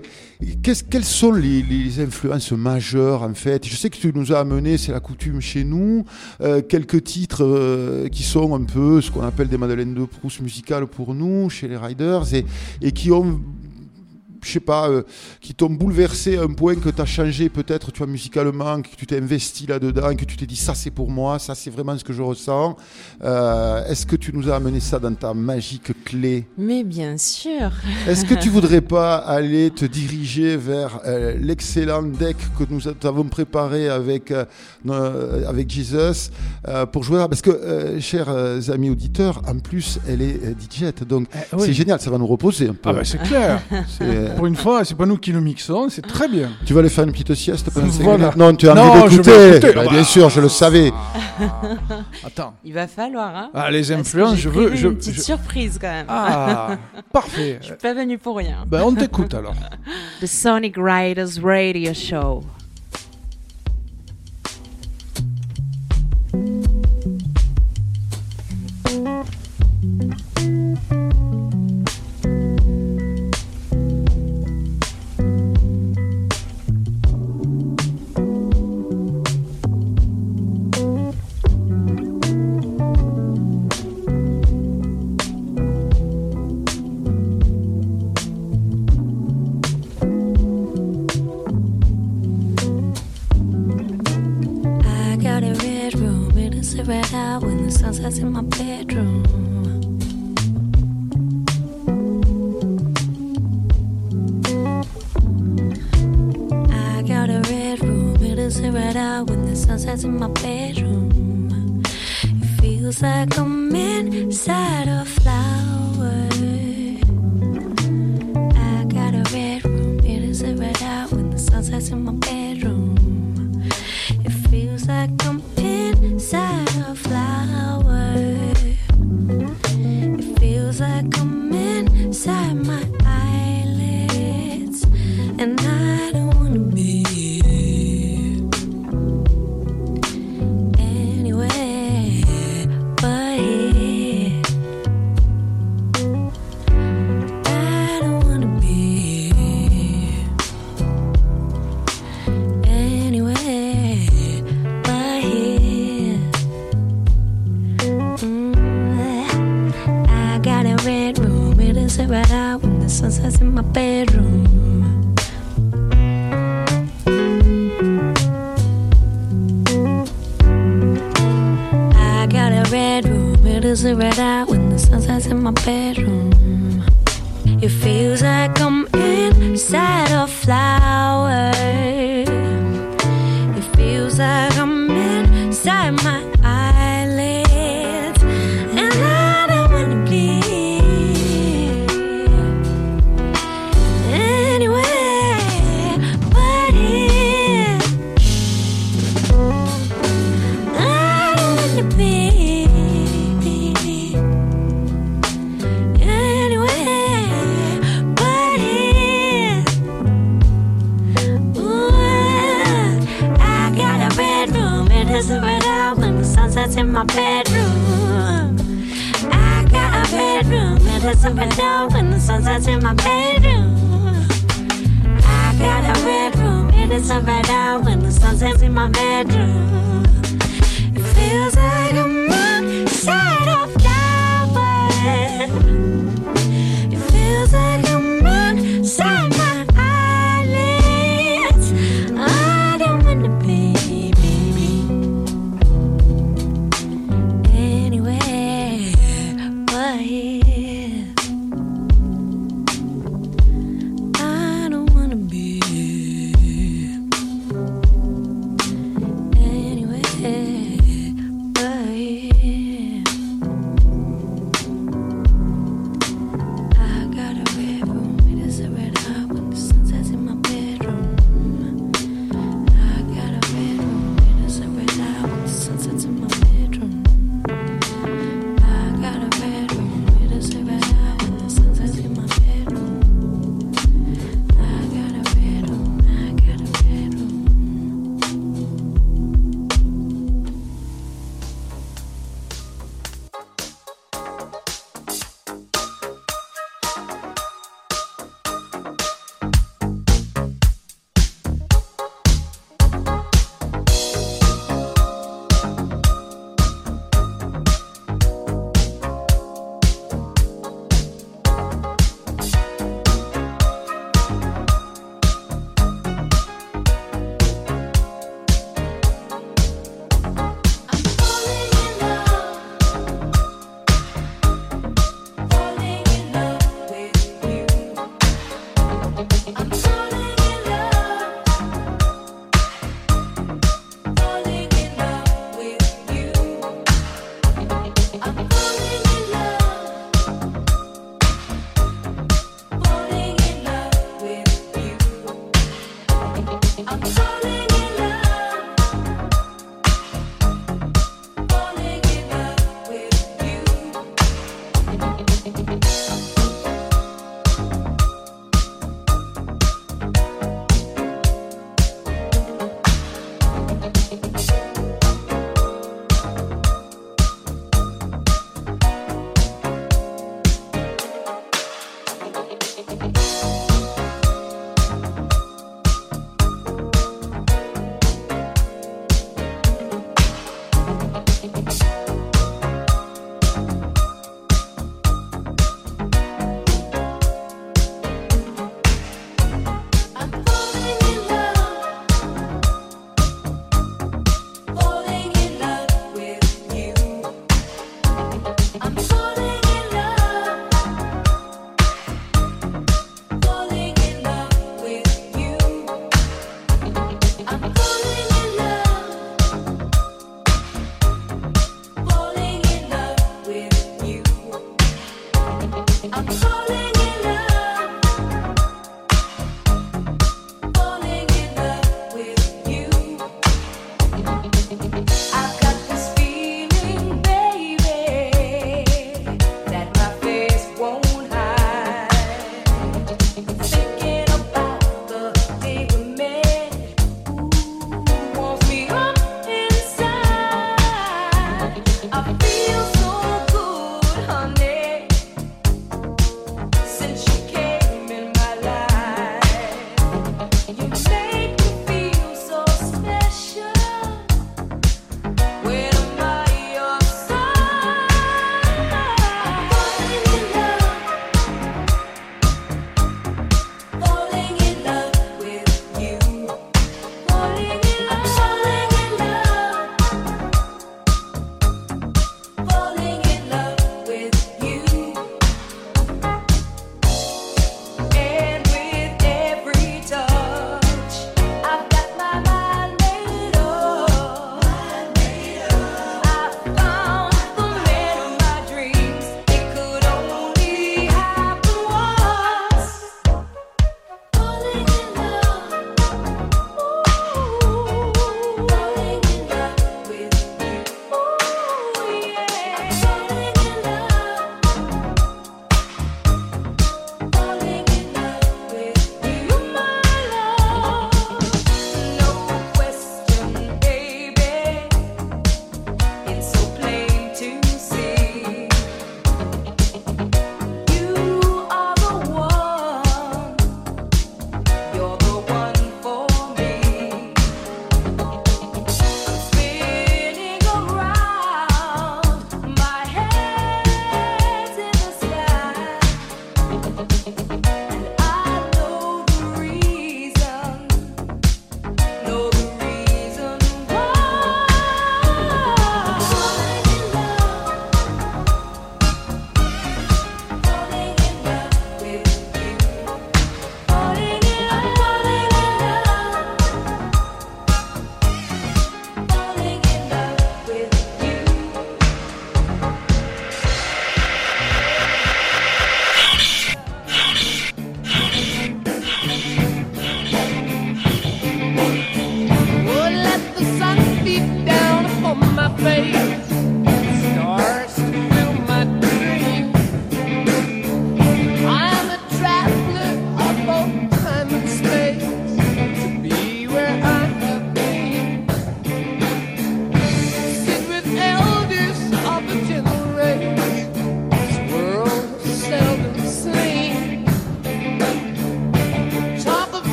[SPEAKER 2] qu'est-ce- quelles sont les, influences majeures en fait? Je sais que tu nous as amené, c'est la coutume chez nous, euh, quelques titres euh, qui sont un peu ce qu'on appelle des Madeleines de Proust musicales pour nous, chez les Riders, et qui ont je sais pas, euh, qui t'ont bouleversé à un point que tu as changé peut-être, tu vois, musicalement, que tu t'es investi là-dedans, que tu t'es dit ça c'est pour moi, ça c'est vraiment ce que je ressens. Euh, Est-ce que tu nous as amené ça dans ta magique clé?
[SPEAKER 1] Mais bien sûr.
[SPEAKER 2] Est-ce que tu voudrais pas aller te diriger vers euh, l'excellent deck que nous avons préparé avec, euh, avec Jesus euh, pour jouer là? Parce que, euh, chers amis auditeurs, en plus, elle est euh, DJ, donc
[SPEAKER 3] Eh, oui.
[SPEAKER 2] c'est génial, ça va nous reposer un peu.
[SPEAKER 3] Ah bah c'est clair. Pour une fois, c'est pas nous qui nous mixons, c'est très bien.
[SPEAKER 2] Tu vas aller faire une petite sieste pendant cinq
[SPEAKER 3] Voilà.
[SPEAKER 2] Non, tu as
[SPEAKER 3] Non,
[SPEAKER 2] envie d'écouter.
[SPEAKER 3] écouter.
[SPEAKER 2] Bah,
[SPEAKER 3] Ah bah.
[SPEAKER 2] bien sûr, je le savais.
[SPEAKER 3] Attends.
[SPEAKER 1] Il va falloir, hein.
[SPEAKER 3] Ah, les influences, je veux. Je,
[SPEAKER 1] une petite
[SPEAKER 3] je-
[SPEAKER 1] surprise quand même.
[SPEAKER 3] Ah, parfait.
[SPEAKER 1] Je suis pas venu pour rien.
[SPEAKER 3] Ben, on t'écoute alors.
[SPEAKER 1] The Sonic Riders Radio Show.
[SPEAKER 6] Sets in my bedroom. I got a red room, it is right out when the sun sets in my bedroom. It feels like I'm inside a flower. I got a red room, it is right out when the sun sets in my bedroom.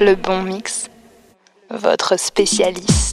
[SPEAKER 7] Le bon mix, votre spécialiste.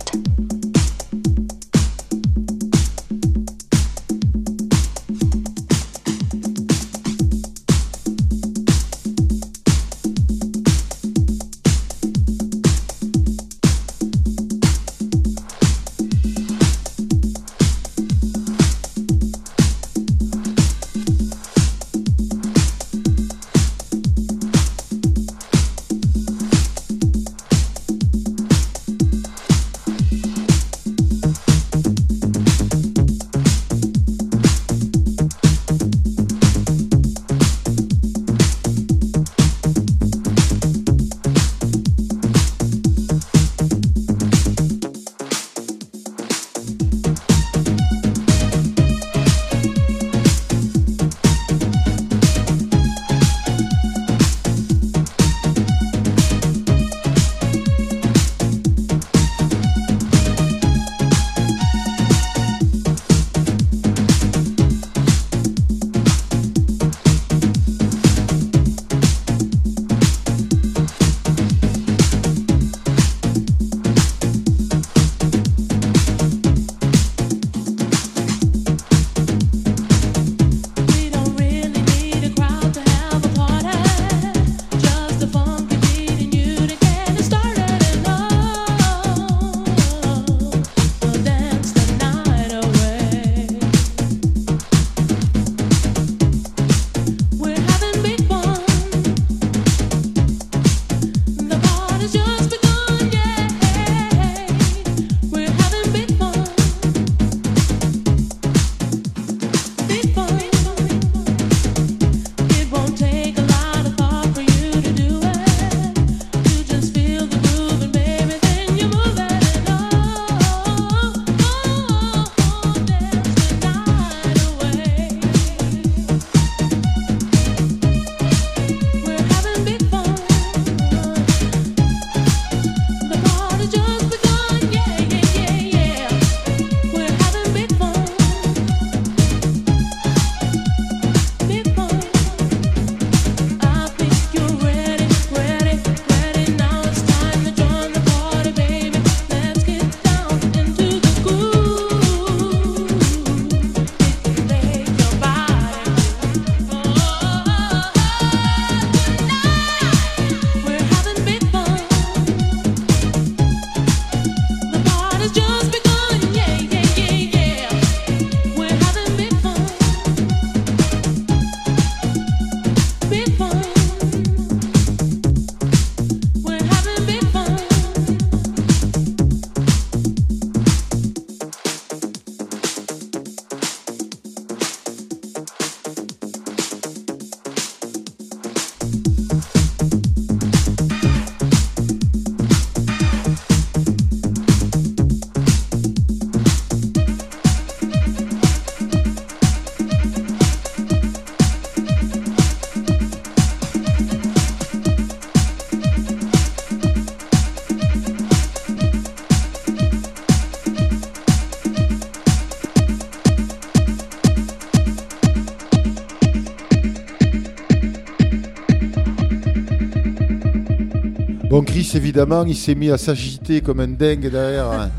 [SPEAKER 2] Évidemment, il s'est mis à s'agiter comme un dingue derrière. hein.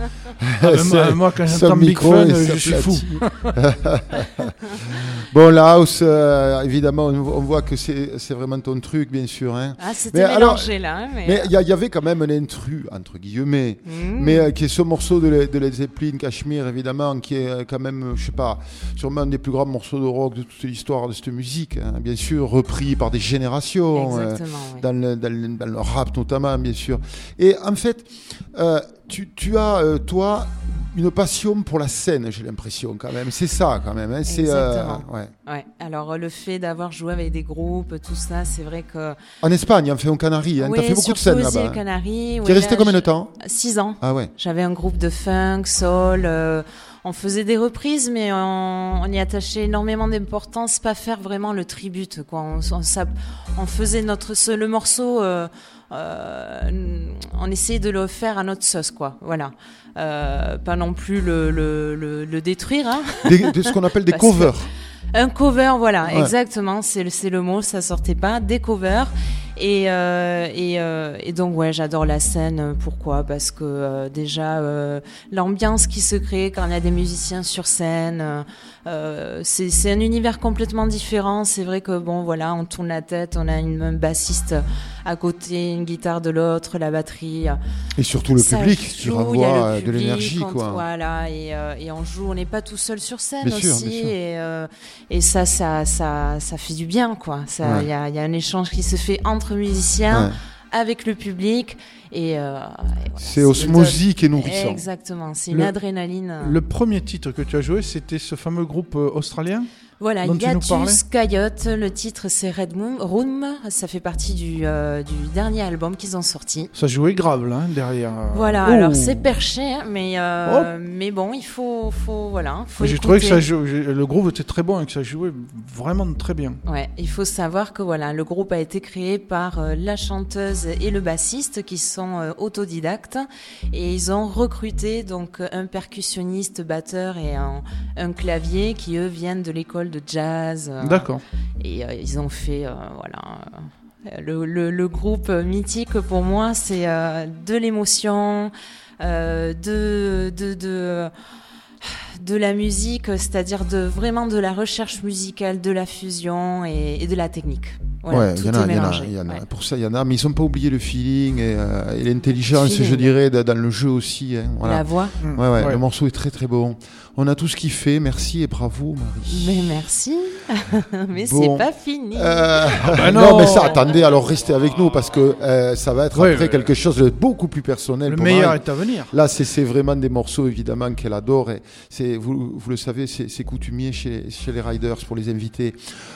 [SPEAKER 3] Ah, moi, moi, quand j'entends Big Fun, je suis fou.
[SPEAKER 2] bon, la house, euh, évidemment, on on voit que c'est vraiment ton truc, bien sûr. hein.
[SPEAKER 1] Ah, c'était
[SPEAKER 2] Mais alors-
[SPEAKER 1] mélangé là. hein, mais,
[SPEAKER 2] Mais il y, avait quand même un intrus, entre guillemets,
[SPEAKER 1] Mm.
[SPEAKER 2] mais euh, qui est ce morceau de, Le- de Led Zeppelin, Cashmere, évidemment, qui est euh, quand même, euh, je sais pas, sûrement un des plus grands morceaux de rock de toute l'histoire de cette musique. hein. Bien sûr, repris par des générations. euh,
[SPEAKER 1] oui.
[SPEAKER 2] dans le, dans, le, dans le rap notamment, bien sûr. Et en fait, euh, tu, tu as, euh, toi, une passion pour la scène, j'ai l'impression, quand même. C'est ça, quand même. hein. C'est, euh, ouais.
[SPEAKER 1] Ouais. Alors le fait d'avoir joué avec des groupes, tout ça, c'est vrai que.
[SPEAKER 2] En Espagne, enfin, aux Canaries, hein.
[SPEAKER 1] Oui,
[SPEAKER 2] tu as fait beaucoup de scènes là-bas. hein.
[SPEAKER 1] Canaries.
[SPEAKER 2] Tu es resté combien de temps
[SPEAKER 1] Six ans.
[SPEAKER 2] Ah ouais.
[SPEAKER 1] J'avais un groupe de funk, soul. euh, on faisait des reprises, mais on, on y attachait énormément d'importance, pas faire vraiment le tribute. Quoi. On, on, ça- on faisait notre ce- le morceau, euh, on essayait de le faire à notre sauce, quoi. Voilà. Euh, pas non plus le, le, le, le détruire. Hein.
[SPEAKER 2] Des- de ce qu'on appelle des covers.
[SPEAKER 1] Un cover, voilà,
[SPEAKER 2] Ouais.
[SPEAKER 1] exactement, c'est le, c'est le mot, ça sortait pas, des covers. Et, euh, et, euh, et donc, ouais, j'adore la scène. Pourquoi? Parce que euh, déjà, l'ambiance qui se crée quand il y a des musiciens sur scène, c'est un univers complètement différent. C'est vrai que, bon, voilà, on tourne la tête, on a une, un bassiste à côté, une guitare de l'autre, la batterie.
[SPEAKER 2] Et surtout le
[SPEAKER 1] Ça
[SPEAKER 2] public qui
[SPEAKER 1] joue, il y a le
[SPEAKER 2] renvoie euh, de l'énergie, quoi.
[SPEAKER 1] Voilà, et, et on joue, on n'est pas tout seul sur scène
[SPEAKER 2] Bien sûr,
[SPEAKER 1] aussi,
[SPEAKER 2] bien sûr.
[SPEAKER 1] et et ça, ça, ça, ça fait du bien, quoi. Ça, il
[SPEAKER 2] Ouais.
[SPEAKER 1] y, a, il y a un échange qui se fait entre musiciens,
[SPEAKER 2] Ouais.
[SPEAKER 1] avec le public, et, euh, et voilà,
[SPEAKER 2] C'est osmosique et nourrissant.
[SPEAKER 1] Exactement, c'est une
[SPEAKER 3] Le-
[SPEAKER 1] adrénaline.
[SPEAKER 3] Le premier titre que tu as joué, c'était ce fameux groupe euh, australien?
[SPEAKER 1] Voilà,
[SPEAKER 3] tu nous parlais
[SPEAKER 1] Yatus Coyote, le titre c'est Red Moon, Room, ça fait partie du, euh, du dernier album qu'ils ont sorti.
[SPEAKER 3] Ça jouait grave là, hein, derrière.
[SPEAKER 1] Voilà,
[SPEAKER 3] Oh.
[SPEAKER 1] alors c'est perché, hein, mais, euh, mais bon, il faut, faut, voilà, faut
[SPEAKER 3] J'ai trouvé que ça jou- le groove était très bon et que ça jouait vraiment très bien.
[SPEAKER 1] Ouais, il faut savoir que voilà, le groupe a été créé par euh, la chanteuse et le bassiste qui sont euh, autodidactes et ils ont recruté donc euh, un percussionniste, batteur et un, un clavier qui eux viennent de l'école de jazz. euh,
[SPEAKER 3] D'accord.
[SPEAKER 1] Et euh, ils ont fait, euh, voilà. Le, le, le groupe mythique pour moi, c'est de l'émotion, de, de, de, de la musique, c'est-à-dire de vraiment de la recherche musicale, de la fusion et, et de la technique. Voilà,
[SPEAKER 2] ouais,
[SPEAKER 1] tout
[SPEAKER 2] il y en a,
[SPEAKER 1] est
[SPEAKER 2] il y en a,
[SPEAKER 1] mélangé.
[SPEAKER 2] y en a.
[SPEAKER 1] ouais.
[SPEAKER 2] Pour ça, il y en a, mais ils n'ont pas oublié le feeling et, euh, et l'intelligence, je dirais, da- dans le jeu aussi. hein, voilà.
[SPEAKER 1] La voix.
[SPEAKER 3] Mm.
[SPEAKER 2] Ouais, ouais,
[SPEAKER 3] Ouais.
[SPEAKER 2] le morceau est très très bon. On a tout ce qu'il fait. Merci et bravo, Marie.
[SPEAKER 1] Mais merci. Mais
[SPEAKER 2] Bon.
[SPEAKER 1] c'est pas fini.
[SPEAKER 2] Euh,
[SPEAKER 3] bah
[SPEAKER 2] non.
[SPEAKER 3] non.
[SPEAKER 2] mais ça, attendez, alors restez avec nous parce que euh, ça va être après quelque chose de beaucoup plus personnel.
[SPEAKER 3] Le
[SPEAKER 2] pour
[SPEAKER 3] meilleur
[SPEAKER 2] Marie.
[SPEAKER 3] est à venir.
[SPEAKER 2] Là, c'est c'est vraiment des morceaux évidemment qu'elle adore. Et c'est vous, le savez, c'est coutumier chez, chez les Riders pour les invités.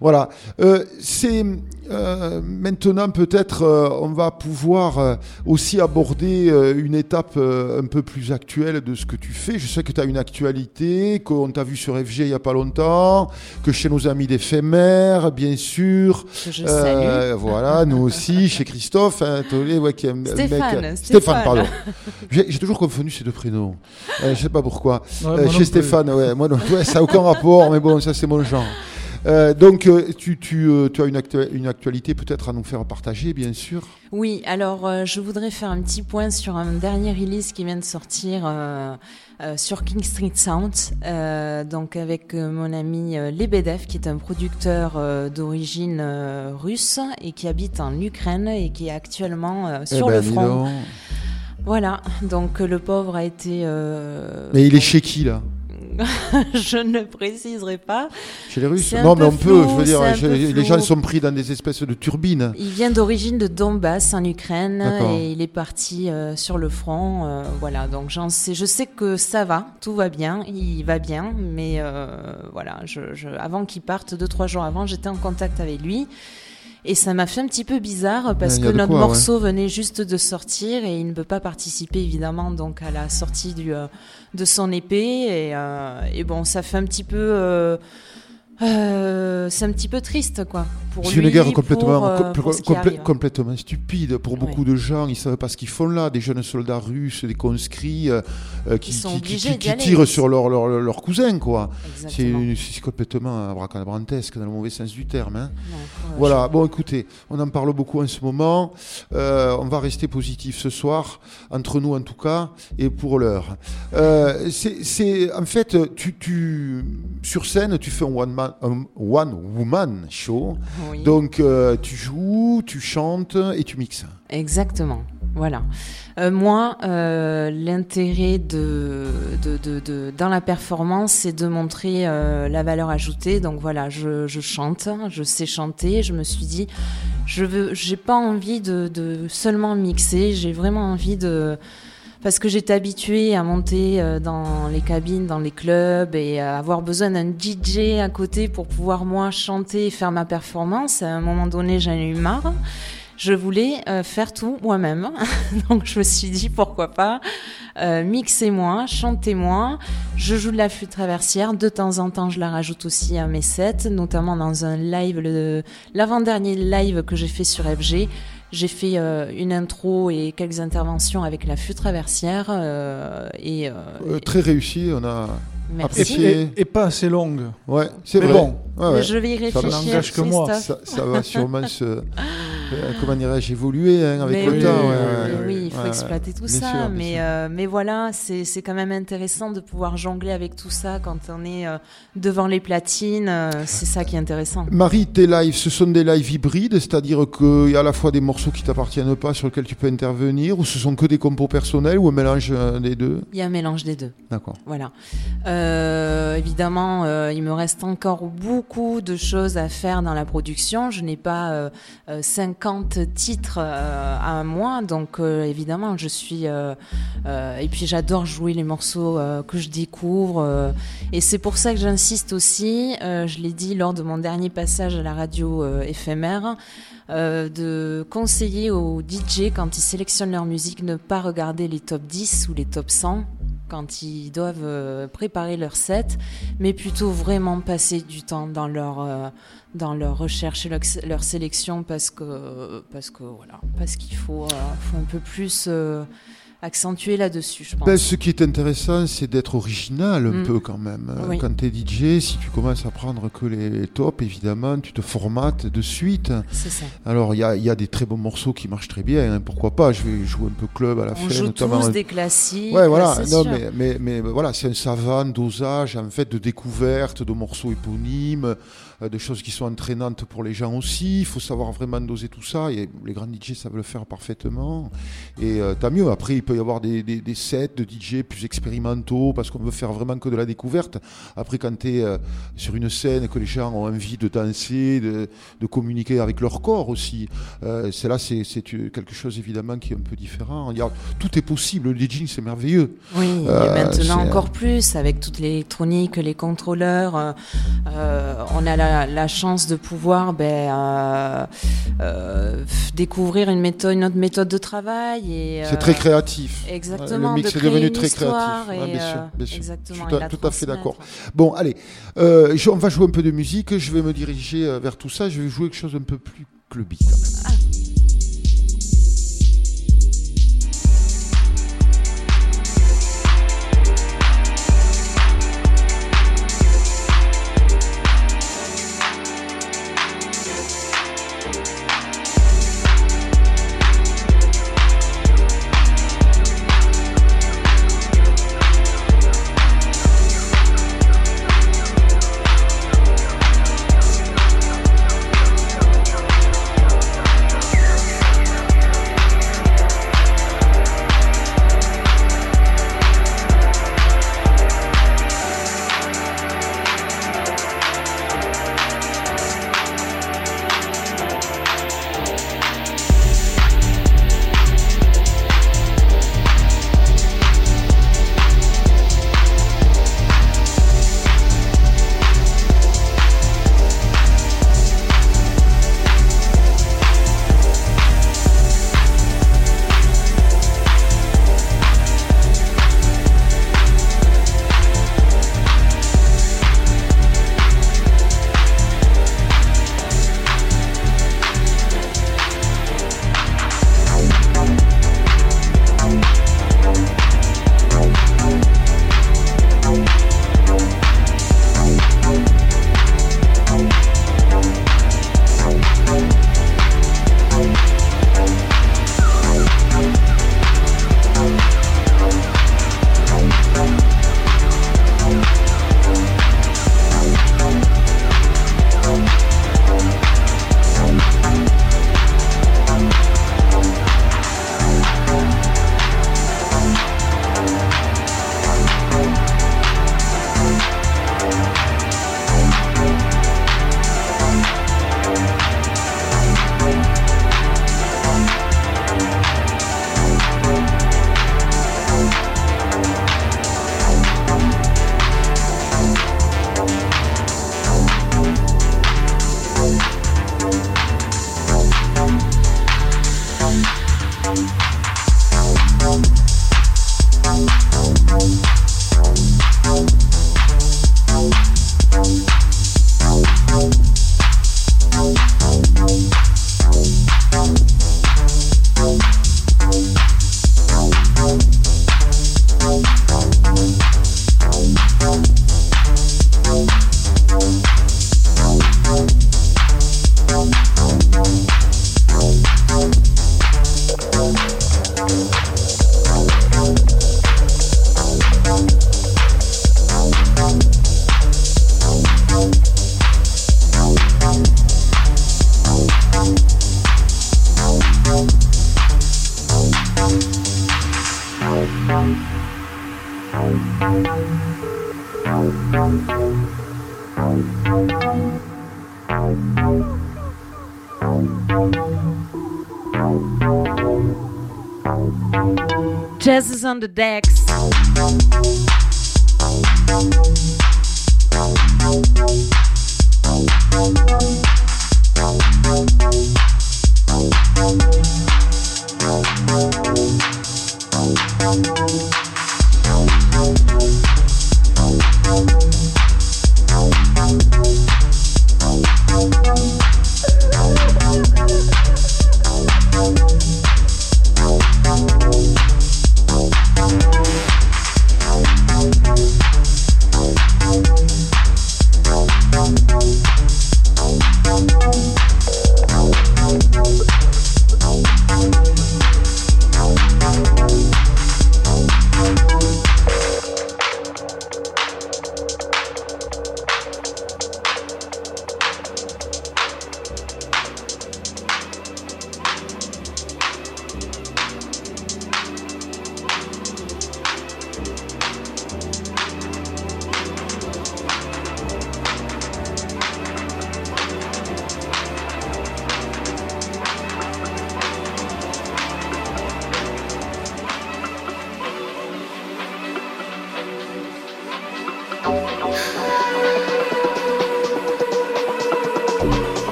[SPEAKER 2] Voilà. Euh, c'est euh, maintenant peut-être euh, on va pouvoir euh, aussi aborder euh, une étape euh, un peu plus actuelle de ce que tu fais. Je sais que tu as une actualité, qu'on t'a vu sur FG il y a pas longtemps, que chez nos amis d'éphémère, bien sûr.
[SPEAKER 1] que je
[SPEAKER 2] Euh,
[SPEAKER 1] salue.
[SPEAKER 2] voilà, nous aussi, chez Christophe, hein, Tolé, ouais, qui est un-
[SPEAKER 1] Stéphane,
[SPEAKER 2] mec-
[SPEAKER 1] Stéphane.
[SPEAKER 2] pardon. J'ai j'ai toujours confondu ces deux prénoms. Euh, je sais pas pourquoi.
[SPEAKER 3] Ouais,
[SPEAKER 2] Euh, chez. Stéphane, ouais, moi, non, ouais, ça n'a aucun rapport, mais bon, ça c'est mon genre. Euh, donc, euh, tu, tu, euh, tu as une, actu- une actualité peut-être à nous faire partager, bien sûr.
[SPEAKER 1] Oui, alors euh, je voudrais faire un petit point sur un dernier release qui vient de sortir euh, sur King Street Sound, donc avec mon ami Lebedev, qui est un producteur d'origine russe et qui habite en Ukraine et qui est actuellement
[SPEAKER 2] Eh
[SPEAKER 1] sur
[SPEAKER 2] ben,
[SPEAKER 1] le front. Voilà, donc le pauvre a été.
[SPEAKER 2] Mais il est chez qui, là?
[SPEAKER 1] je ne préciserai pas.
[SPEAKER 2] Chez les Russes Non, mais on peut, je veux dire, les
[SPEAKER 1] flou.
[SPEAKER 2] gens sont pris dans des espèces de turbines.
[SPEAKER 1] Il vient d'origine de Donbass en Ukraine et il est parti euh, sur le front. euh, voilà, donc sais, je sais que ça va, tout va bien, il va bien, mais euh, voilà, je, je- avant qu'il parte, deux trois jours avant, j'étais en contact avec lui. Et ça m'a fait un petit peu bizarre parce que notre
[SPEAKER 2] quoi,
[SPEAKER 1] morceau venait juste de sortir et il ne peut pas participer évidemment donc à la sortie du, euh, de son épée. Et, euh, et bon ça fait un petit peu euh, Euh, c'est un petit peu triste, quoi. Pour
[SPEAKER 2] C'est
[SPEAKER 1] lui,
[SPEAKER 2] une guerre
[SPEAKER 1] pour,
[SPEAKER 2] complètement,
[SPEAKER 1] euh, pour
[SPEAKER 2] complè- stupide pour beaucoup de gens. Ils ne savent pas ce qu'ils font là. Des jeunes soldats russes, des conscrits euh, euh, qui,
[SPEAKER 1] sont
[SPEAKER 2] tirent sur leurs leur, leur, leurs cousins. quoi. C'est
[SPEAKER 1] Exactement.
[SPEAKER 2] c'est complètement abracadabrantesque dans le mauvais sens du terme. hein. Voilà, bon écoutez, on en parle beaucoup en ce moment. On va rester positif ce soir, entre nous en tout cas, et pour l'heure. C'est- c'est en fait, tu, tu sur scène, tu fais un one man, one woman show.
[SPEAKER 1] Oui.
[SPEAKER 2] Donc euh, tu joues, tu chantes et tu mixes.
[SPEAKER 1] Exactement. Voilà. Euh, moi, euh, l'intérêt de, de, de, de- dans la performance, c'est de montrer euh, la valeur ajoutée. Donc voilà, je, je chante, je sais chanter. Je me suis dit, je veux, j'ai pas envie de seulement mixer. J'ai vraiment envie de parce que j'étais habituée à monter euh, dans les cabines, dans les clubs et à avoir besoin d'un DJ à côté pour pouvoir moi chanter et faire ma performance. À un moment donné, j'en ai eu marre. Je voulais euh, faire tout moi-même. Donc je me suis dit pourquoi pas euh, mixez-moi, chantez-moi. Je joue de la flûte traversière. De temps en temps, je la rajoute aussi à mes sets, notamment dans un live, l'avant-dernier live que j'ai fait sur FG. J'ai fait euh, une intro et quelques interventions avec la flûte traversière euh, et euh,
[SPEAKER 2] Euh, très réussi, on a
[SPEAKER 1] merci.
[SPEAKER 2] apprécié.
[SPEAKER 3] Et, et pas assez longue.
[SPEAKER 2] Ouais, c'est
[SPEAKER 3] bon,
[SPEAKER 2] Ouais, ouais.
[SPEAKER 1] Je vais y
[SPEAKER 2] Ça
[SPEAKER 1] réfléchir.
[SPEAKER 3] n'engage que moi.
[SPEAKER 2] Ça, ça va sûrement se, euh, comment dirais-je, évoluer hein, avec
[SPEAKER 1] Mais
[SPEAKER 2] le
[SPEAKER 1] oui,
[SPEAKER 2] temps.
[SPEAKER 1] oui,
[SPEAKER 2] ouais,
[SPEAKER 1] oui, il faut exploiter tout
[SPEAKER 2] bien
[SPEAKER 1] ça.
[SPEAKER 2] sûr,
[SPEAKER 1] mais, euh, mais voilà, c'est quand même intéressant de pouvoir jongler avec tout ça quand on est euh, devant les platines. c'est ça qui est intéressant.
[SPEAKER 2] Marie, tes lives, ce sont des lives hybrides, c'est-à-dire qu'il y a à la fois des morceaux qui t'appartiennent pas sur lesquels tu peux intervenir, ou ce sont que des compos personnels, ou un mélange des deux?
[SPEAKER 1] Il y a un mélange des deux.
[SPEAKER 2] D'accord.
[SPEAKER 1] Voilà. Évidemment, il me reste encore beaucoup de choses à faire dans la production. Je n'ai pas euh, euh, 50 titres euh, à un mois, donc euh, évidemment, je suis. euh, euh, et puis, j'adore jouer les morceaux euh, que je découvre. euh, et c'est pour ça que j'insiste aussi. euh, je l'ai dit lors de mon dernier passage à la radio euh, éphémère. euh, de conseiller aux DJ quand ils sélectionnent leur musique ne pas regarder les top 10 ou les top 100 quand ils doivent euh, préparer leur set, mais plutôt vraiment passer du temps dans leur euh, dans leur recherche et leur, leur sélection parce que parce que voilà parce qu'il faut, euh, faut un peu plus accentuer là-dessus, je pense.
[SPEAKER 2] Ben, ce qui est intéressant, c'est d'être original un
[SPEAKER 1] Mm.
[SPEAKER 2] peu quand même. Euh,
[SPEAKER 1] Oui.
[SPEAKER 2] Quand tu es DJ, si tu commences à prendre que les tops, évidemment, tu te formates de suite.
[SPEAKER 1] C'est ça.
[SPEAKER 2] Alors, il y a, il y a des très bons morceaux qui marchent très bien, hein, pourquoi pas Je vais jouer un peu club à la
[SPEAKER 1] On
[SPEAKER 2] fin,
[SPEAKER 1] joue
[SPEAKER 2] notamment.
[SPEAKER 1] tous des classiques.
[SPEAKER 2] Ouais, voilà. Non, mais, mais voilà, c'est un savant dosage en fait de découverte de morceaux éponymes, euh, de choses qui sont entraînantes pour les gens aussi. Il faut savoir vraiment doser tout ça. Et les grands DJ savent le faire parfaitement. Et euh, tant mieux. Après, il peut y avoir des, des, des sets de DJ plus expérimentaux parce qu'on veut faire vraiment que de la découverte. Après, quand tu es sur une scène et que les gens ont envie de danser, de, de communiquer avec leur corps aussi, euh, c'est là, c'est quelque chose évidemment qui est un peu différent. Il y a- tout est possible. Le DJing, c'est merveilleux.
[SPEAKER 1] Oui,
[SPEAKER 2] Euh,
[SPEAKER 1] et maintenant encore plus avec toute l'électronique, les contrôleurs. euh, euh, on a la, la chance de pouvoir ben, euh, euh, découvrir une méthode, une autre méthode de travail. et,
[SPEAKER 2] C'est
[SPEAKER 1] euh,
[SPEAKER 2] très créatif.
[SPEAKER 1] Exactement,
[SPEAKER 2] Le mix
[SPEAKER 1] de
[SPEAKER 2] est devenu très créatif. Ouais,
[SPEAKER 1] et,
[SPEAKER 2] bien sûr,
[SPEAKER 1] euh,
[SPEAKER 2] bien sûr.
[SPEAKER 1] exactement,
[SPEAKER 2] Je suis tout à fait d'accord. Bon, allez, euh, on va jouer un peu de musique. Je vais me diriger euh, vers tout ça. Je vais jouer quelque chose un peu plus clubby. quand même.
[SPEAKER 5] Thank
[SPEAKER 1] the decks.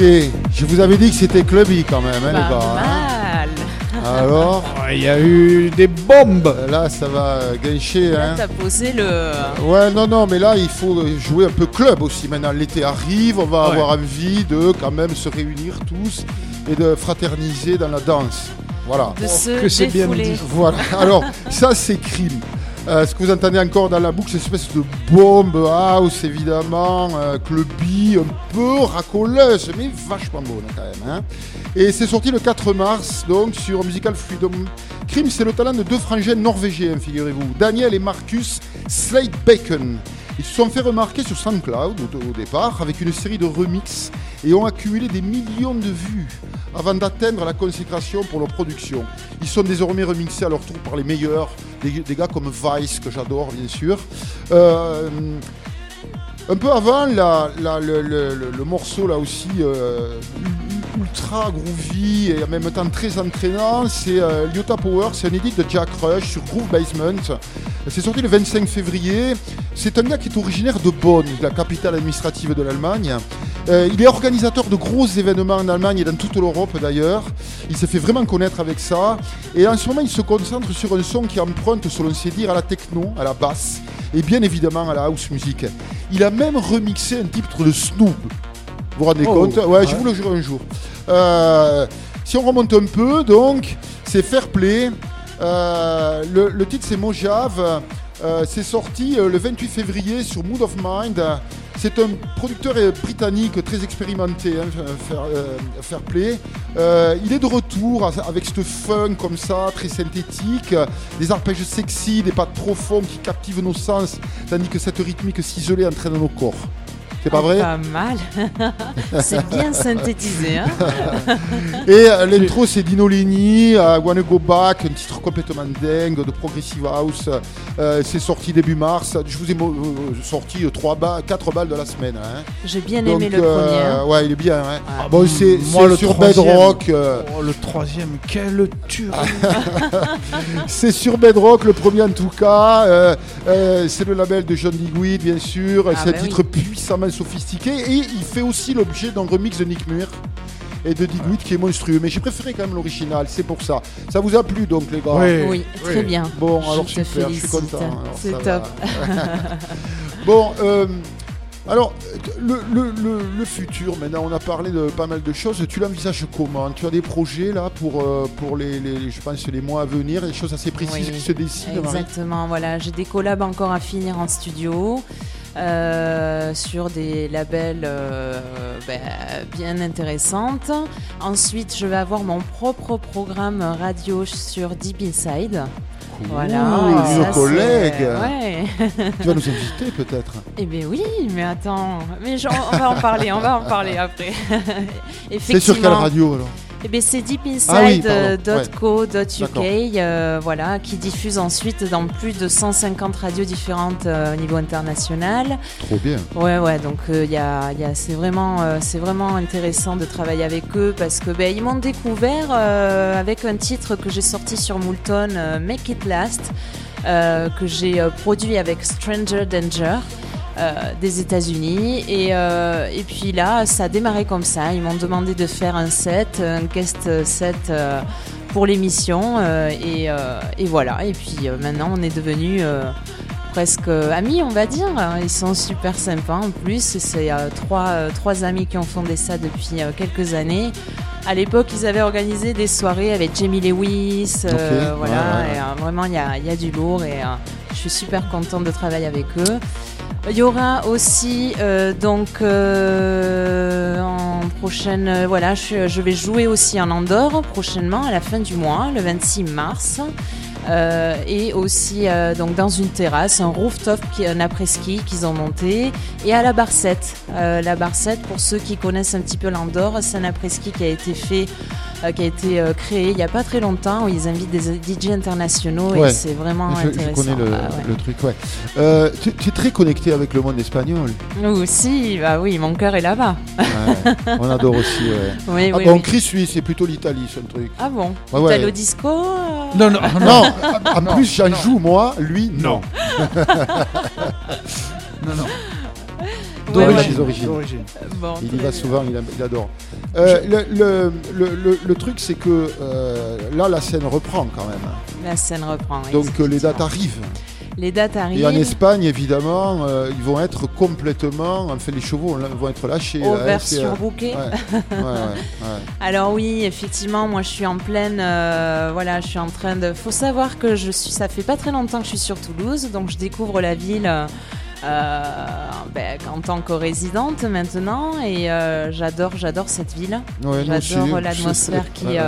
[SPEAKER 2] Ok, je vous avais dit que c'était clubby quand même, hein, les
[SPEAKER 1] Pas
[SPEAKER 2] gars. hein.
[SPEAKER 1] mal.
[SPEAKER 2] Alors,
[SPEAKER 3] Il y a eu des bombes.
[SPEAKER 2] là, ça va gâcher.
[SPEAKER 1] Là,
[SPEAKER 2] Hein.
[SPEAKER 1] t'as posé le.
[SPEAKER 2] Ouais, non, non, mais là, il faut jouer un peu club aussi. Maintenant, l'été arrive, on va
[SPEAKER 3] Ouais.
[SPEAKER 2] avoir envie de quand même se réunir tous et de fraterniser dans la danse. Voilà.
[SPEAKER 1] de se
[SPEAKER 3] que c'est bien
[SPEAKER 1] défouler.
[SPEAKER 3] dit.
[SPEAKER 2] Voilà. Alors, ça, c'est crime. Euh, ce que vous entendez encore dans la boucle, c'est une espèce de bombe house, évidemment, euh, clubby, un peu racoleuse, mais vachement bonne quand même. hein. Et c'est sorti le 4 mars, donc, sur Musical Freedom. Crime, c'est le talent de deux frangins norvégiens, figurez-vous. Daniel et Marcus Slade Bacon. Ils se sont fait remarquer sur SoundCloud au, départ avec une série de remixes et ont accumulé des millions de vues avant d'atteindre la consécration pour leur production. Ils sont désormais remixés à leur tour par les meilleurs, des, des gars comme Vice, que j'adore bien sûr. Euh, un peu avant, le, morceau là aussi euh, ultra groovy et en même temps très entraînant, c'est euh, Lyota Power, c'est un édit de Jack Rush sur Groove Basement. C'est sorti le 25 février. C'est un gars qui est originaire de Bonn, la capitale administrative de l'Allemagne. Euh, il est organisateur de gros événements en Allemagne et dans toute l'Europe d'ailleurs. Il s'est fait vraiment connaître avec ça. Et en ce moment, il se concentre sur un son qui emprunte, selon ses dires, à la techno, à la basse et bien évidemment à la house music. Il a même remixé un titre de Snoop. Vous vous rendez
[SPEAKER 3] Oh,
[SPEAKER 2] compte? Ouais, je vous le jure un jour. Euh, si on remonte un peu, donc, c'est Fair Play. Euh, le, le titre, c'est Mojave. Euh, c'est sorti euh, le 28 février sur Mood of Mind. C'est un producteur euh, britannique très expérimenté, hein, Fair, Play. Il est de retour avec ce funk comme ça, très synthétique, des arpèges sexy, des pattes profondes qui captivent nos sens, tandis que cette rythmique ciselée entraîne nos corps. C'est pas
[SPEAKER 1] Oh,
[SPEAKER 2] vrai
[SPEAKER 1] Pas mal. c'est bien synthétisé. Hein
[SPEAKER 2] Et euh, l'intro, c'est Dino Lenny, euh, Wanna Go Back, un titre complètement dingue de Progressive House. Euh, c'est sorti début mars. Je vous ai euh, sorti 3 balles, 4 balles de la semaine. hein.
[SPEAKER 1] J'ai bien
[SPEAKER 2] Donc,
[SPEAKER 1] aimé le
[SPEAKER 2] euh,
[SPEAKER 1] premier. hein.
[SPEAKER 2] Ouais, il est bien. hein.
[SPEAKER 1] Ah.
[SPEAKER 2] Bon, c'est
[SPEAKER 3] Moi,
[SPEAKER 2] c'est
[SPEAKER 3] le
[SPEAKER 2] sur
[SPEAKER 3] troisième.
[SPEAKER 2] Bedrock. euh,
[SPEAKER 3] Oh, le troisième, quelle tuerie.
[SPEAKER 2] c'est sur Bedrock, le premier en tout cas. Euh, euh, c'est le label de John Digweed, bien sûr.
[SPEAKER 1] Ah,
[SPEAKER 2] c'est
[SPEAKER 1] bah
[SPEAKER 2] un titre puissamment sophistiqué. Et il fait aussi l'objet d'un remix de Nick Muir et de Digweed qui est monstrueux. Mais j'ai préféré quand même l'original, c'est pour ça. Ça vous a plu donc, les gars
[SPEAKER 3] Oui.
[SPEAKER 1] Oui, très bien.
[SPEAKER 2] Bon,
[SPEAKER 1] Je
[SPEAKER 2] alors super, je suis content. alors,
[SPEAKER 1] C'est top.
[SPEAKER 2] bon, euh, alors, le, le- le- le futur, maintenant, on a parlé de pas mal de choses. Tu l'envisages comment? Tu as des projets là pour, euh, pour les, les- je pense, les mois à venir, des choses assez précises
[SPEAKER 1] Oui,
[SPEAKER 2] qui se dessinent Marie?
[SPEAKER 1] Exactement, voilà, j'ai des collabs encore à finir en studio euh, sur des labels euh, ben, bien intéressantes. Ensuite, je vais avoir mon propre programme radio sur Deep Inside. Voilà, et
[SPEAKER 2] nos
[SPEAKER 1] ça,
[SPEAKER 2] collègues.
[SPEAKER 1] c'est- Ouais.
[SPEAKER 2] Tu vas nous inviter peut-être
[SPEAKER 1] Eh bien oui, mais attends, mais on va en parler, on va en parler après.
[SPEAKER 2] C'est sur quelle radio alors?
[SPEAKER 1] Eh bien, c'est
[SPEAKER 2] Ah oui,
[SPEAKER 1] deepinside.co.uk,
[SPEAKER 2] D'accord.
[SPEAKER 1] euh, voilà, qui diffuse ensuite dans plus de 150 radios différentes euh, au niveau international.
[SPEAKER 2] Trop bien.
[SPEAKER 1] Ouais, ouais, donc euh, il y a, il y a- c'est vraiment, euh, c'est vraiment intéressant de travailler avec eux parce que ben, ils m'ont découvert euh, avec un titre que j'ai sorti sur Moulton, euh, Make It Last, euh, que j'ai euh, produit avec Stranger Danger. Euh, des États-Unis et, euh, et puis là ça a démarré comme ça ils m'ont demandé de faire un set un guest set euh, pour l'émission et, et voilà et puis maintenant on est devenus presque amis, on va dire. Ils sont super sympas en plus. C'est euh, trois, euh, trois amis qui ont fondé ça depuis euh, quelques années. À l'époque, ils avaient organisé des soirées avec Jamie Lewis. voilà,
[SPEAKER 2] ouais, ouais, ouais.
[SPEAKER 1] Et, vraiment, il y a, y a du lourd et je suis super contente de travailler avec eux. Il y aura aussi euh, donc euh, en prochaine euh, voilà je, je vais jouer aussi en Andorre prochainement à la fin du mois le 26 mars Euh, et aussi euh, donc dans une terrasse un rooftop qui un après-ski qu'ils ont monté et à la Barcette Euh, la Barcette pour ceux qui connaissent un petit peu l'Andorre c'est un après-ski qui a été fait euh, qui a été euh, créé il n'y a pas très longtemps où ils invitent des DJ internationaux
[SPEAKER 2] Ouais.
[SPEAKER 1] et c'est vraiment
[SPEAKER 2] Je, je
[SPEAKER 1] intéressant
[SPEAKER 2] connais le,
[SPEAKER 1] Ah, ouais.
[SPEAKER 2] le truc, ouais. Euh, tu, tu es très connecté avec le monde espagnol.
[SPEAKER 1] Nous aussi, bah oui, mon cœur est là-bas.
[SPEAKER 2] Ouais, on adore aussi. ouais.
[SPEAKER 1] Oui,
[SPEAKER 2] ah
[SPEAKER 1] oui,
[SPEAKER 2] bon,
[SPEAKER 1] oui.
[SPEAKER 2] Chris, lui, c'est plutôt l'Italie, son truc.
[SPEAKER 1] Ah bon. Italo disco euh,
[SPEAKER 3] Non, non,
[SPEAKER 2] Non, en
[SPEAKER 3] Non,
[SPEAKER 2] plus j'en joue moi, lui non.
[SPEAKER 3] Non. non, non. D'origine.
[SPEAKER 2] origines.
[SPEAKER 3] D'origine.
[SPEAKER 1] Bon,
[SPEAKER 2] Il y va
[SPEAKER 1] bien.
[SPEAKER 2] souvent, il, a- il adore. Euh, le, le- le- le- le truc, c'est que euh, là, la scène reprend quand même.
[SPEAKER 1] La scène reprend. oui,
[SPEAKER 2] Donc euh, les dates arrivent.
[SPEAKER 1] Les dates arrivent.
[SPEAKER 2] Et en Espagne, évidemment, euh, ils vont être complètement. Enfin, les chevaux vont être lâchés. hein,
[SPEAKER 1] Over
[SPEAKER 2] c'est, euh,
[SPEAKER 1] surbooké.
[SPEAKER 2] ouais, ouais, ouais.
[SPEAKER 1] Alors oui, effectivement, moi je suis en pleine, euh, voilà, je suis en train de. Faut savoir que je suis, ça fait pas très longtemps que je suis sur Toulouse, donc je découvre la ville euh, ben, en tant que résidente maintenant, et j'adore, j'adore cette ville. J'adore l'atmosphère qui.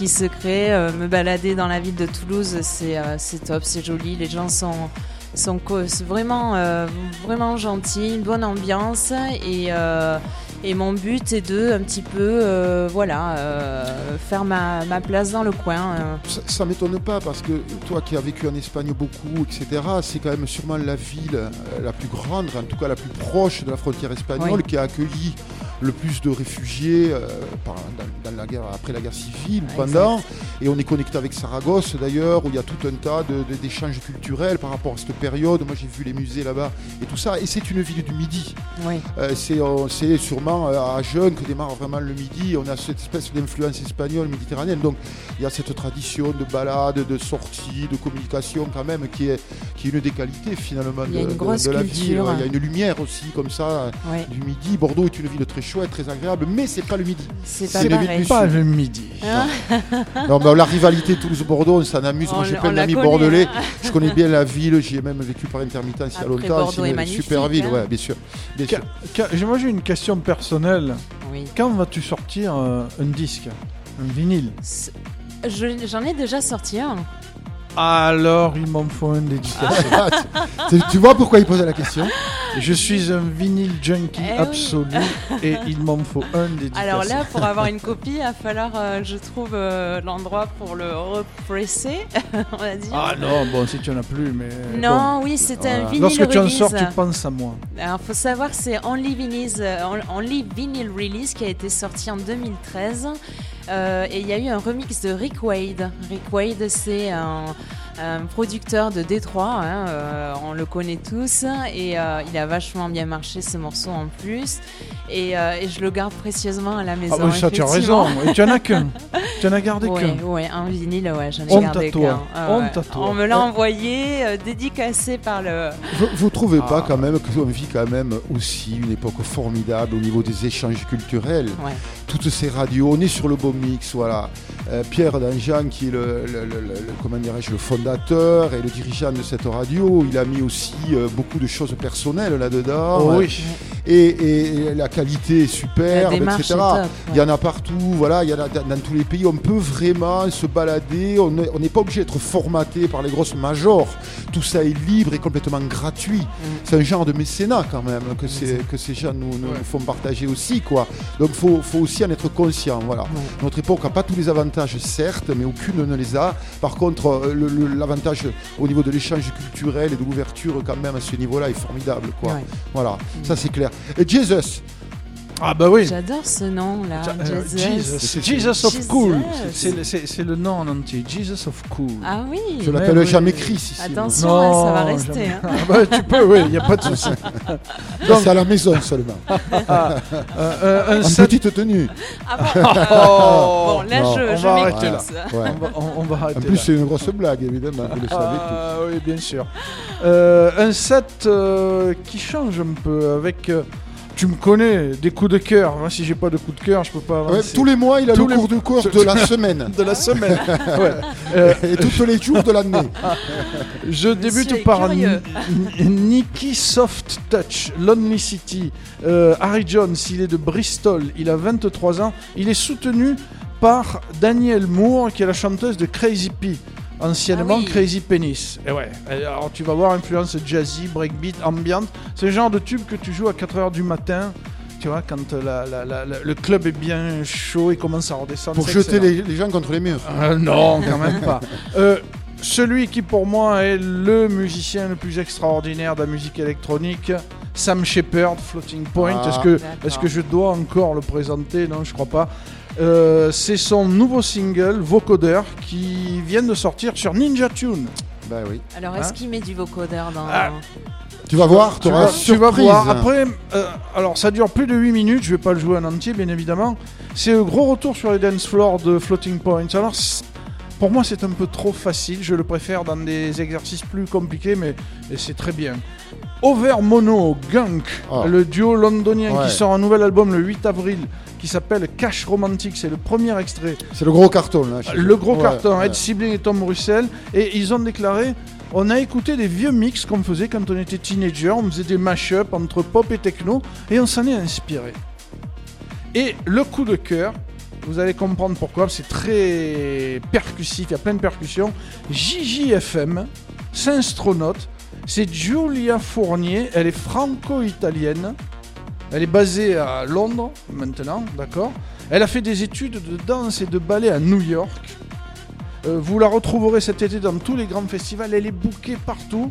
[SPEAKER 1] Qui se crée, euh, me balader dans la ville de Toulouse, c'est euh, top, c'est joli, les gens sont, sont vraiment, euh, vraiment gentils, une bonne ambiance et, euh, et mon but est de un petit peu voilà, faire ma, ma place dans le coin.
[SPEAKER 2] Ça, ça m'étonne pas parce que toi qui as vécu en Espagne beaucoup, etc., c'est quand même sûrement la ville la plus grande, en tout cas la plus proche de la frontière espagnole,
[SPEAKER 1] Oui.
[SPEAKER 2] qui a accueilli le plus de réfugiés euh, par- dans, dans la guerre, après la guerre civile,
[SPEAKER 1] Exact.
[SPEAKER 2] pendant. Et on est connecté avec Saragosse d'ailleurs, où il y a tout un tas de- de- d'échanges culturels par rapport à cette période. Moi j'ai vu les musées là-bas et tout ça. Et c'est une ville du Midi.
[SPEAKER 1] Oui.
[SPEAKER 2] Euh, c'est euh, c'est sûrement à Jeun que démarre vraiment le midi. On a cette espèce d'influence espagnole méditerranéenne. Donc il y a cette tradition de balade, de sortie, de communication quand même qui est, qui est une des qualités finalement de, la ville. Il y a une lumière aussi comme ça du midi. Bordeaux est une ville très chouette, très agréable, mais c'est pas le midi.
[SPEAKER 1] C'est pas
[SPEAKER 3] le midi.
[SPEAKER 1] Hein
[SPEAKER 2] Non, mais la rivalité Toulouse-Bordeaux, on s'en amuse.
[SPEAKER 1] On
[SPEAKER 2] Moi j'ai plein d'amis bordelais.
[SPEAKER 1] hein.
[SPEAKER 2] Je connais bien la ville, j'y ai même vécu par intermittence il y a longtemps. C'est
[SPEAKER 1] est
[SPEAKER 2] une super ville,
[SPEAKER 1] hein.
[SPEAKER 2] ouais, bien sûr. Bien sûr.
[SPEAKER 3] Ca- Moi j'ai une question personnelle.
[SPEAKER 1] Oui.
[SPEAKER 3] Quand vas-tu sortir euh, un disque Un vinyle
[SPEAKER 1] J'en ai déjà sorti un.
[SPEAKER 3] Alors il m'en faut un dédicacé.
[SPEAKER 2] tu, tu vois pourquoi il posait la question?
[SPEAKER 3] Je suis un vinyle junkie
[SPEAKER 1] Eh oui.
[SPEAKER 3] absolu et il m'en faut un dédicacé.
[SPEAKER 1] Alors là, pour avoir une copie, il va falloir euh, que je trouve euh, l'endroit pour le represser, on va dire.
[SPEAKER 3] Ah non, bon, si tu en as plus, mais.
[SPEAKER 1] non, oui, c'est un vinyle
[SPEAKER 3] Lorsque tu en
[SPEAKER 1] release.
[SPEAKER 3] sors, tu penses à moi.
[SPEAKER 1] Alors, faut savoir, c'est Only Vinyl, euh, Only Vinyl Release qui a été sorti en 2013. Euh, et il y a eu un remix de Rick Wade. Rick Wade, c'est un, un producteur de Détroit, hein, euh, on le connaît tous, et euh, il a vachement bien marché ce morceau en plus. Et, euh, et je le garde précieusement à la maison.
[SPEAKER 3] Ah, bah, ça, tu as raison. Et tu en as qu'un. tu en as gardé
[SPEAKER 1] Ouais,
[SPEAKER 3] qu'un.
[SPEAKER 1] ouais, un vinyle, ouais, j'en ai
[SPEAKER 3] Honte
[SPEAKER 1] gardé qu'un. Ah,
[SPEAKER 3] Honte
[SPEAKER 1] ouais.
[SPEAKER 3] à toi.
[SPEAKER 1] On me l'a envoyé, euh, dédicacé par le.
[SPEAKER 2] Vous, vous trouvez pas
[SPEAKER 3] Ah.
[SPEAKER 2] quand même que l'on vit quand même aussi une époque formidable au niveau des échanges culturels
[SPEAKER 1] Ouais.
[SPEAKER 2] Toutes ces radios, on est sur le bon mix, voilà. Euh, Pierre Danjean, qui est le, le- le- le- comment dirais-je, le fondateur et le dirigeant de cette radio, il a mis aussi euh, beaucoup de choses personnelles là-dedans.
[SPEAKER 3] Oh oui.
[SPEAKER 2] et, et la qualité est superbe,
[SPEAKER 1] La démarche
[SPEAKER 2] etc.
[SPEAKER 1] est top,
[SPEAKER 2] Il y en a partout, voilà, il y en a dans, dans tous les pays. On peut vraiment se balader. On n'est pas obligé d'être formaté par les grosses majors. Tout ça est libre et complètement gratuit. C'est un genre de mécénat quand même que, ces- que ces gens nous, nous font partager aussi, quoi. Donc faut, faut aussi en être conscient, voilà. Notre époque n'a pas tous les avantages, certes, mais aucune ne les a. Par contre, euh, l'avantage au niveau de l'échange culturel et de l'ouverture, quand même, à ce niveau-là, est formidable, quoi.
[SPEAKER 1] Ouais.
[SPEAKER 2] Voilà, ça c'est clair. Et Jesus,
[SPEAKER 3] Ah bah oui.
[SPEAKER 1] J'adore ce nom là.
[SPEAKER 3] Ja- euh,
[SPEAKER 1] Jesus.
[SPEAKER 3] Jesus, Jesus of
[SPEAKER 1] Jesus.
[SPEAKER 3] Cool. C'est le- nom en entier. Jesus of Cool.
[SPEAKER 1] Ah oui.
[SPEAKER 2] je l'appelle
[SPEAKER 3] oui.
[SPEAKER 2] jamais Chris ici.
[SPEAKER 1] Attention,
[SPEAKER 3] Non,
[SPEAKER 1] hein, ça va rester. hein.
[SPEAKER 3] Ah bah, tu peux, oui, il n'y a pas de souci.
[SPEAKER 2] Donc, c'est à la maison seulement.
[SPEAKER 3] Euh, euh, un
[SPEAKER 2] En
[SPEAKER 3] set-
[SPEAKER 2] petite tenue.
[SPEAKER 1] Ah bon
[SPEAKER 3] Oh.
[SPEAKER 1] Bon, là
[SPEAKER 2] Non,
[SPEAKER 1] je,
[SPEAKER 3] on
[SPEAKER 1] je
[SPEAKER 3] va
[SPEAKER 1] m'écoute.
[SPEAKER 3] arrêter là.
[SPEAKER 2] Ouais.
[SPEAKER 3] On va, on- on va
[SPEAKER 2] En plus, c'est une grosse blague, évidemment, vous le savez
[SPEAKER 3] Ah oui, bien sûr. Euh, un set euh, qui change un peu avec. Euh, tu me connais, des coups de cœur. Moi, si j'ai pas de coup de cœur, je peux pas
[SPEAKER 2] tous. Ouais,
[SPEAKER 3] avancer.
[SPEAKER 2] tous les mois, il a
[SPEAKER 3] Tous
[SPEAKER 2] le
[SPEAKER 3] les-
[SPEAKER 2] cours de course de la semaine.
[SPEAKER 3] de la semaine. Ouais. Euh,
[SPEAKER 2] Et tous les jours de l'année.
[SPEAKER 3] je débute par Nicky Soft Touch, Lonely City. Euh, Harry Jones, il est de Bristol, il a 23 ans. Il est soutenu par Danielle Moore, qui est la chanteuse de Crazy P. Anciennement
[SPEAKER 1] Ah oui.
[SPEAKER 3] Crazy Penis. Et ouais, alors tu vas voir influence jazzy, breakbeat, ambient. C'est le genre de tube que tu joues à 4h du matin. Tu vois, quand la- la- la- la- le club est bien chaud et commence à redescendre.
[SPEAKER 2] Pour jeter les, les gens contre les murs.
[SPEAKER 3] Euh, non, quand même pas. Euh, celui qui pour moi est le musicien le plus extraordinaire de la musique électronique, Sam Shepard, Floating Point.
[SPEAKER 2] Ah.
[SPEAKER 3] Est-ce que, que je dois encore le présenter? Non, je crois pas. Euh, c'est son nouveau single, Vocoder, qui vient de sortir sur Ninja Tune.
[SPEAKER 2] Bah oui.
[SPEAKER 1] Alors est-ce
[SPEAKER 3] Hein
[SPEAKER 1] qu'il met du vocodeur dans.
[SPEAKER 3] Ah.
[SPEAKER 2] Tu vas voir, tu
[SPEAKER 3] Tu
[SPEAKER 2] auras
[SPEAKER 3] vas, tu vas
[SPEAKER 2] surprise.
[SPEAKER 3] voir. Après, euh, alors ça dure plus de 8 minutes, je vais pas le jouer en entier, bien évidemment. C'est le gros retour sur les dance floors de Floating Points. Alors, pour moi, c'est un peu trop facile. Je le préfère dans des exercices plus compliqués, mais c'est très bien. Over Mono Gunk,
[SPEAKER 2] Ah.
[SPEAKER 3] le duo londonien
[SPEAKER 2] Ouais.
[SPEAKER 3] qui sort un nouvel album le 8 avril qui s'appelle Cash Romantic, c'est le premier extrait
[SPEAKER 2] C'est le gros carton là.
[SPEAKER 3] le gros
[SPEAKER 2] Ouais,
[SPEAKER 3] carton,
[SPEAKER 2] ouais.
[SPEAKER 3] Ed Sibling et Tom Russell. Et ils ont déclaré on a écouté des vieux mix qu'on faisait quand on était teenager. On faisait des mash-up entre pop et techno. Et on s'en est inspiré. Et le coup de cœur, vous allez comprendre pourquoi. C'est très percussif, il y a plein de percussions. JJFM, Saint-Stronaute. C'est Giulia Fournier. Elle est franco-italienne. Elle est basée à Londres maintenant, d'accord Elle a fait des études de danse et de ballet à New York. Euh, vous la retrouverez cet été dans tous les grands festivals. Elle est bookée partout.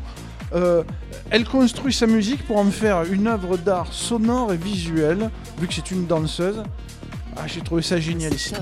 [SPEAKER 3] Euh, elle construit sa musique pour en faire une œuvre d'art sonore et visuelle, vu que c'est une danseuse. Ah, j'ai trouvé ça génial ici.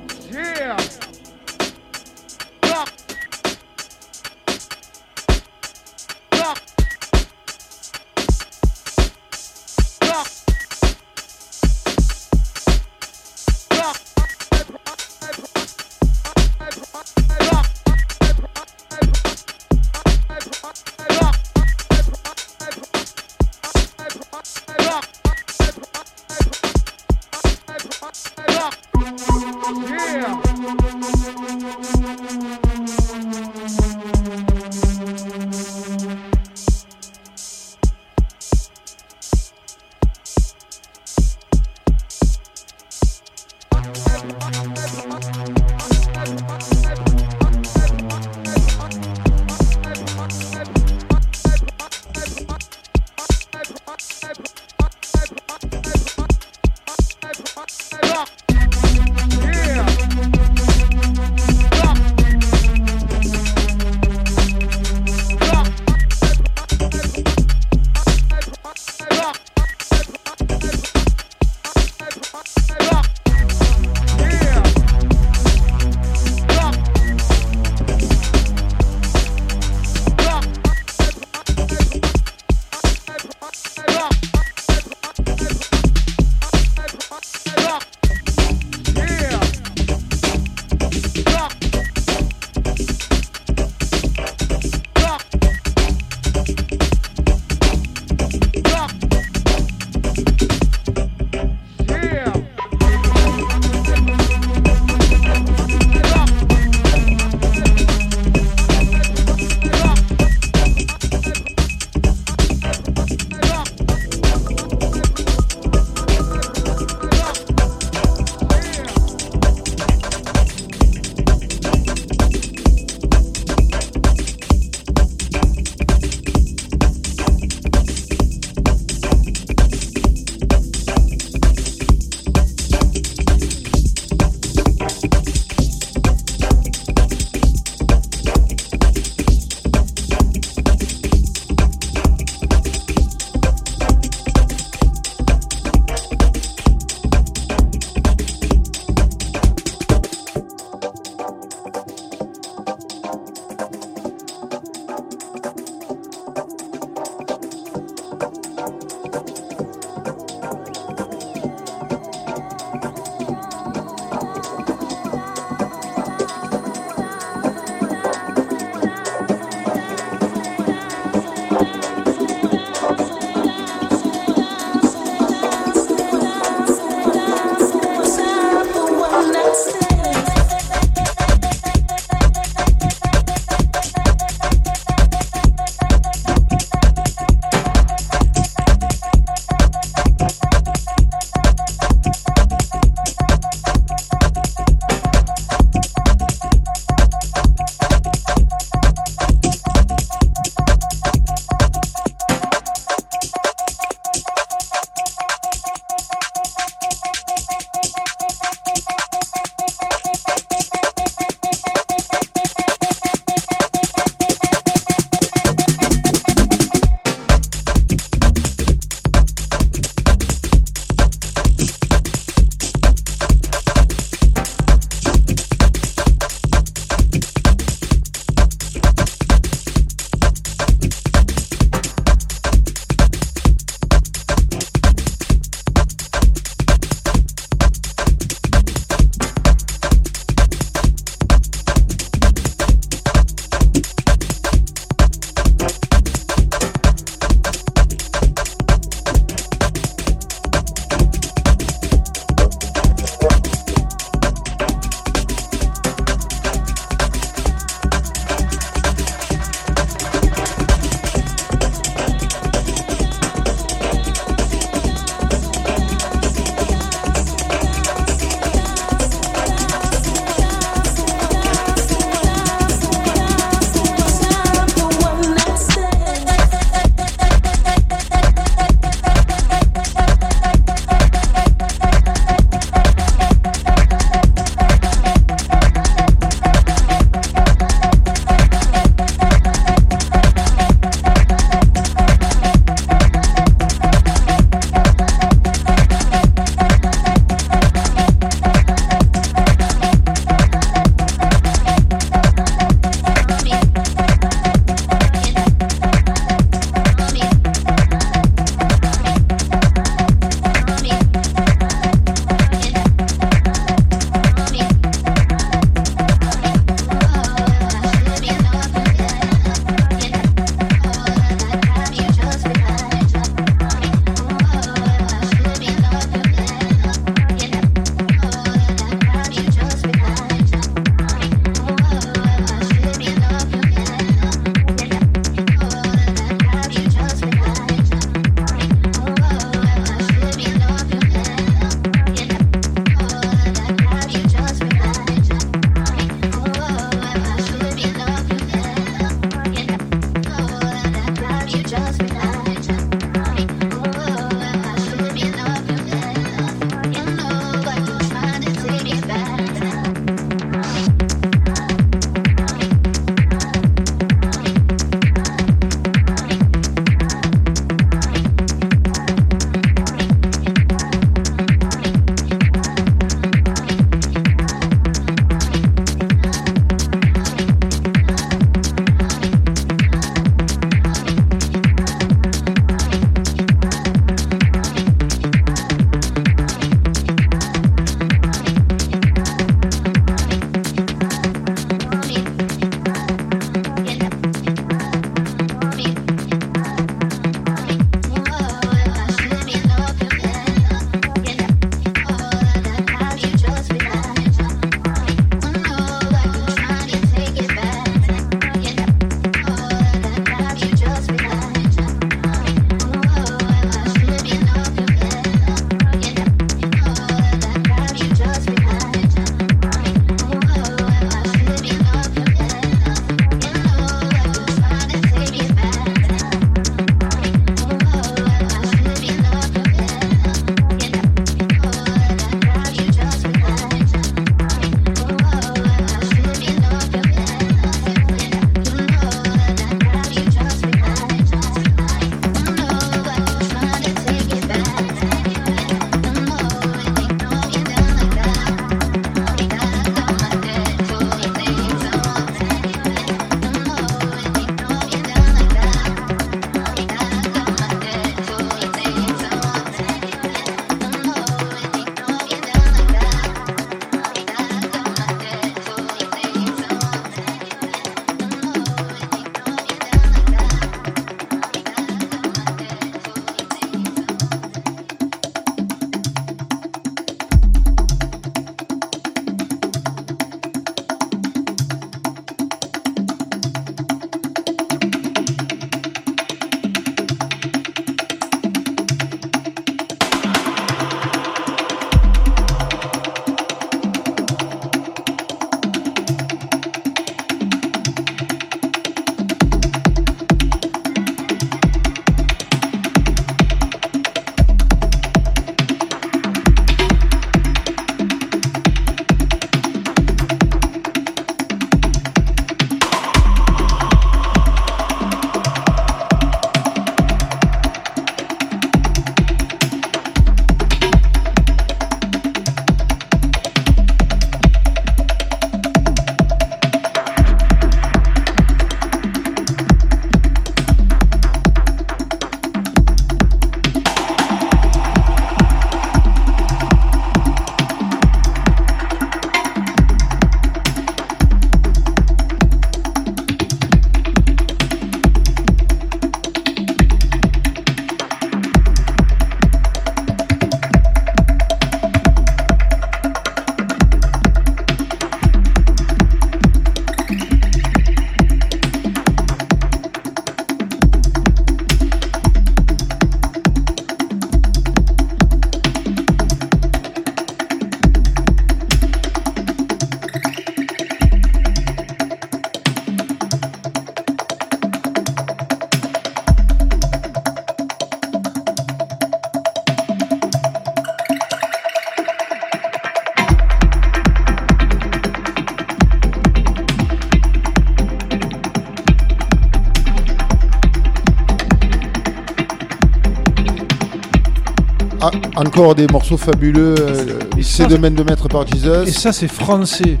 [SPEAKER 2] Encore des morceaux fabuleux. euh,
[SPEAKER 3] ça,
[SPEAKER 2] de main de maître par Jesus.
[SPEAKER 3] Et ça, c'est français.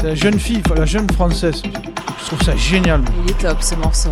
[SPEAKER 3] C'est la jeune fille, la jeune française. Je trouve ça génial.
[SPEAKER 1] Il est top ce morceau.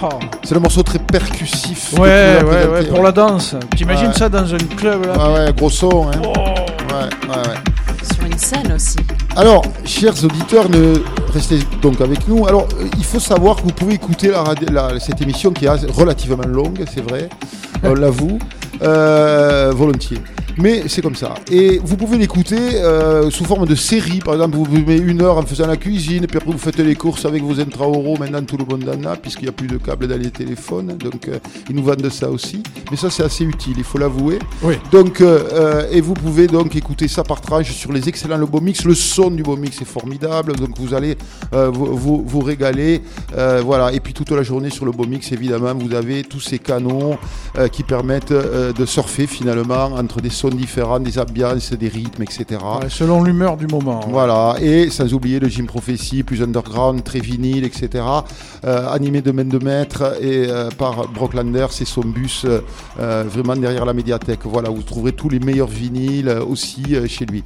[SPEAKER 3] Oh.
[SPEAKER 2] C'est le morceau très percussif.
[SPEAKER 3] Ouais, ouais, ouais, pour la danse. T'imagines
[SPEAKER 2] Ouais.
[SPEAKER 3] ça dans un club là
[SPEAKER 2] Ah ouais, gros son. Hein.
[SPEAKER 3] Oh.
[SPEAKER 2] Ouais, ouais, ouais.
[SPEAKER 1] Sur une scène aussi.
[SPEAKER 2] Alors, chers auditeurs, ne restez donc avec nous. Alors, euh, il faut savoir que vous pouvez écouter la radi- la- cette émission qui est relativement longue, c'est vrai, on l'avoue, euh, volontiers. Mais c'est comme ça. Et vous pouvez l'écouter euh, sous forme de série. Par exemple, vous vous mettez une heure en faisant la cuisine, puis après vous faites les courses avec vos intra-euros, maintenant tout le monde en a, puisqu'il n'y a plus de câbles dans les téléphones. Donc, euh, ils nous vendent ça aussi. Mais ça, c'est assez utile, il faut l'avouer.
[SPEAKER 3] Oui.
[SPEAKER 2] Donc, euh, et vous pouvez donc écouter ça par tranche sur les excellents Le Beau Mix. Le son du Beau Mix est formidable, donc vous allez euh, vous, vous, vous régaler. Euh, voilà. Et puis toute la journée sur le Beau Mix, évidemment, vous avez tous ces canons euh, qui permettent euh, de surfer finalement entre des sons différents, des ambiances, des rythmes, etc.
[SPEAKER 3] Ouais, selon l'humeur du moment.
[SPEAKER 2] Voilà, et sans oublier le Gym Prophecy, plus underground, très vinyle, etc. Euh, animé de main de maître et euh, par Brock Landers et son bus euh, vraiment derrière la médiathèque. Voilà, vous trouverez tous les meilleurs vinyles aussi chez lui.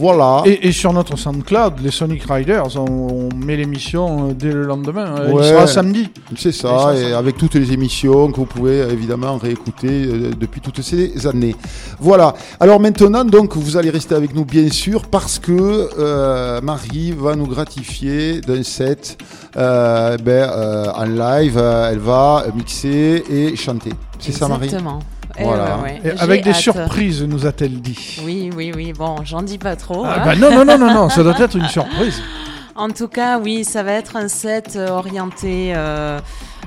[SPEAKER 2] Voilà.
[SPEAKER 3] Et, et sur notre SoundCloud, les Sonic Riders, on, on met l'émission euh, dès le lendemain. Euh,
[SPEAKER 2] Ouais.
[SPEAKER 3] Il sera samedi.
[SPEAKER 2] C'est ça, et avec toutes les émissions que vous pouvez évidemment réécouter euh, depuis toutes ces années. Voilà. Alors maintenant, donc, vous allez rester avec nous bien sûr parce que euh, Marie va nous gratifier d'un set euh, ben, euh, en live. elle va mixer et chanter. C'est ça, Marie
[SPEAKER 1] Exactement. Eh
[SPEAKER 2] Voilà.
[SPEAKER 1] ouais, ouais.
[SPEAKER 3] Avec des
[SPEAKER 1] hâte.
[SPEAKER 3] surprises, nous a-t-elle dit.
[SPEAKER 1] Oui, oui, oui. Bon, j'en dis pas trop.
[SPEAKER 3] Ah
[SPEAKER 1] hein.
[SPEAKER 3] bah non, non, non, non, non, ça doit être une surprise.
[SPEAKER 1] En tout cas, oui, ça va être un set euh, orienté euh,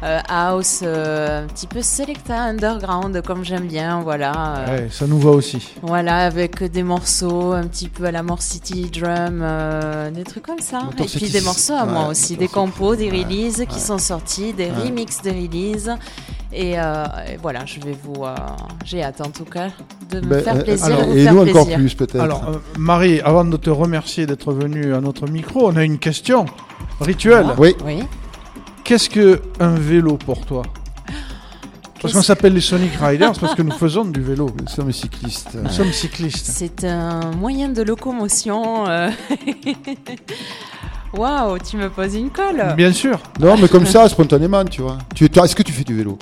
[SPEAKER 1] euh, house, euh, un petit peu selecta underground, comme j'aime bien, voilà. euh,
[SPEAKER 3] Ouais, ça nous va aussi.
[SPEAKER 1] Voilà, avec des morceaux un petit peu à la More City Drum, euh, des trucs comme ça.
[SPEAKER 2] Motor
[SPEAKER 1] Et puis des morceaux à moi aussi,
[SPEAKER 2] Motor
[SPEAKER 1] des compos, des
[SPEAKER 2] Ouais,
[SPEAKER 1] releases qui sont sortis, des remixes de releases. Et, euh, et voilà, je vais vous. euh, J'ai hâte en tout cas de me
[SPEAKER 2] Ben,
[SPEAKER 1] faire
[SPEAKER 2] euh,
[SPEAKER 1] plaisir
[SPEAKER 3] alors,
[SPEAKER 1] et vous
[SPEAKER 2] Et
[SPEAKER 1] faire
[SPEAKER 2] nous
[SPEAKER 1] plaisir.
[SPEAKER 2] encore plus peut-être.
[SPEAKER 3] Alors, euh, Marie, avant de te remercier d'être venue à notre micro, on a une question rituelle.
[SPEAKER 2] oui.
[SPEAKER 1] Oui.
[SPEAKER 3] Qu'est-ce que un vélo pour toi? Parce qu'on s'appelle les Sonic Riders parce que nous faisons du vélo.
[SPEAKER 2] Nous sommes cyclistes.
[SPEAKER 3] Nous sommes cyclistes.
[SPEAKER 1] C'est un moyen de locomotion. Waouh, tu me poses une colle.
[SPEAKER 3] Bien sûr.
[SPEAKER 2] Non, mais comme ça, spontanément, tu vois. Tu, Est-ce que tu fais du vélo?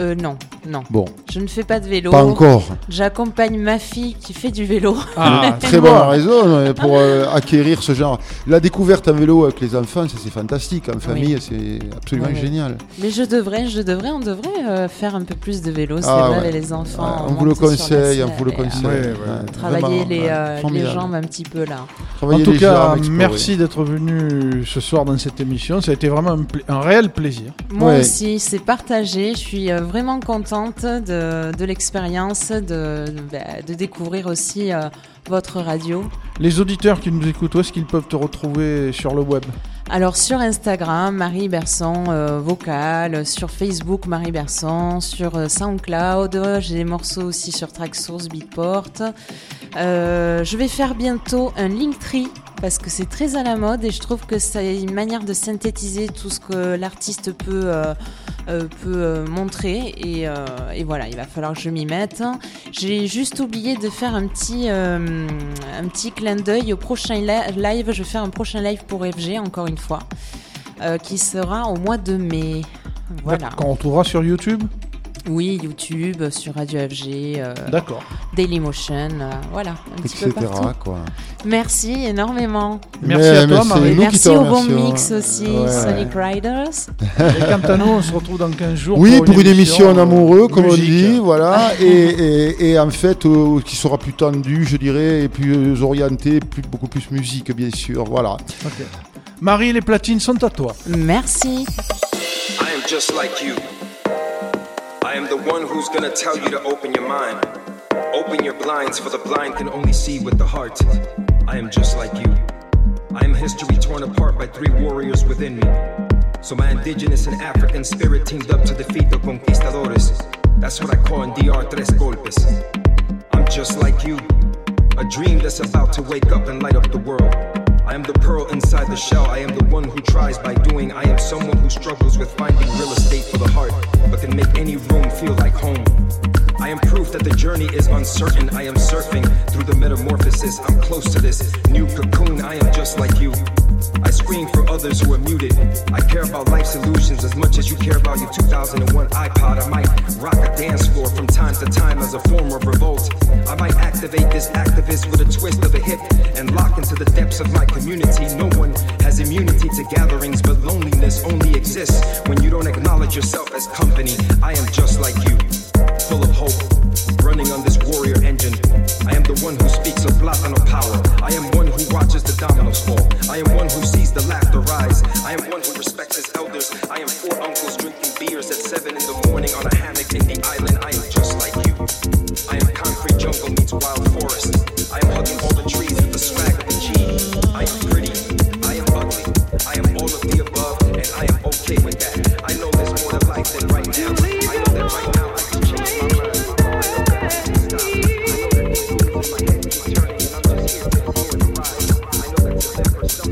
[SPEAKER 1] Euh, non, non.
[SPEAKER 2] Bon,
[SPEAKER 1] Je ne fais pas de vélo.
[SPEAKER 2] pas encore.
[SPEAKER 1] J'accompagne ma fille qui fait du vélo.
[SPEAKER 3] Ah,
[SPEAKER 2] Très bonne raison euh, pour euh, acquérir ce genre. La découverte en vélo avec les enfants, ça c'est fantastique. En famille, c'est absolument
[SPEAKER 1] Oui,
[SPEAKER 2] génial.
[SPEAKER 1] Mais je devrais, je devrais, on devrait euh, faire un peu plus de vélo, c'est
[SPEAKER 2] Ah
[SPEAKER 1] vrai,
[SPEAKER 2] ouais.
[SPEAKER 1] avec les enfants.
[SPEAKER 2] Ouais, on vous le conseille, on vous le conseille.
[SPEAKER 3] Ouais, ouais.
[SPEAKER 2] Ouais,
[SPEAKER 1] Travailler
[SPEAKER 2] vraiment,
[SPEAKER 1] les,
[SPEAKER 2] ouais,
[SPEAKER 1] les jambes un petit peu là.
[SPEAKER 3] En tout cas,
[SPEAKER 2] jambes,
[SPEAKER 3] merci d'être venu ce soir dans cette émission. Ça a été vraiment un, pla- un réel plaisir.
[SPEAKER 1] Moi
[SPEAKER 2] Ouais.
[SPEAKER 1] aussi, c'est partagé. Je suis euh, vraiment contente de, l'expérience, de découvrir aussi euh, votre radio.
[SPEAKER 3] Les auditeurs qui nous écoutent, où est-ce qu'ils peuvent te retrouver sur le web?
[SPEAKER 1] Alors sur Instagram, Marie Berson euh, vocal, sur Facebook Marie Berson, sur euh, SoundCloud, j'ai des morceaux aussi sur Tracksource, Beatport. Euh, je vais faire bientôt un Linktree parce que c'est très à la mode et je trouve que c'est une manière de synthétiser tout ce que l'artiste peut peut montrer et, et voilà, il va falloir que je m'y mette. J'ai juste oublié de faire un petit un petit clin d'œil au prochain li- live. Je vais faire un prochain live pour FG encore une fois, euh, qui sera au mois de mai. Voilà.
[SPEAKER 3] Qu'on retrouvera sur YouTube
[SPEAKER 1] Oui, YouTube, sur Radio FG, euh,
[SPEAKER 3] D'accord.
[SPEAKER 1] Dailymotion, euh, voilà, un petit
[SPEAKER 2] etc.
[SPEAKER 1] peu partout.
[SPEAKER 2] Quoi.
[SPEAKER 1] Merci énormément.
[SPEAKER 3] Merci
[SPEAKER 2] Mais-
[SPEAKER 3] à toi,
[SPEAKER 2] mais c'est
[SPEAKER 3] Marie.
[SPEAKER 1] Et
[SPEAKER 2] nous qui
[SPEAKER 1] merci
[SPEAKER 2] te
[SPEAKER 1] au bon
[SPEAKER 2] remercions.
[SPEAKER 1] mix aussi,
[SPEAKER 2] Ouais.
[SPEAKER 1] Sonic Riders.
[SPEAKER 3] Et quant à nous, on se retrouve dans 15 jours.
[SPEAKER 2] Oui, pour une émission en amoureux, comme on dit, voilà, et, et, et en fait, euh, qui sera plus tendue, je dirais, et plus orientée, plus, beaucoup plus musique, bien sûr, voilà.
[SPEAKER 3] Ok. Marie, les platines sont à toi.
[SPEAKER 1] Merci.
[SPEAKER 8] I am just like you. I am the one who's gonna tell you to open your mind. Open your blinds, for the blind can only see with the heart. I am just like you. I am history torn apart by three warriors within me. So my indigenous and African spirit teamed up to defeat the conquistadores. That's what I call in DR tres golpes. I'm just like you. A dream that's about to wake up and light up the world. I am the pearl inside the shell. I am the one who tries by doing. I am someone who struggles with finding real estate for the heart, but can make any room feel like home. I am proof that the journey is uncertain. I am surfing through the metamorphosis. I'm close to this new cocoon. I am just like you. I scream for others who are muted. I care about life's illusions as much as you care about your 2001 iPod. I might rock a dance floor from time to time as a form of revolt. I might activate this activist with a twist of a hip and lock into the depths of my community. No one has immunity to gatherings, but loneliness only exists when you don't acknowledge yourself as company. I am just like you, full of hope, running on this warrior engine. I am the one who speaks of Platano power. I am one who watches the dominoes fall. I am one who sees the laughter rise. I am one who respects his elders. I am four uncles drinking beers at seven in the morning on a hammock in the island. I am just like you. I am concrete jungle meets wild forest. I am hugging all the trees with the swag of the G. I am pretty. I am ugly. I am all of the above, and I am okay with that. I know you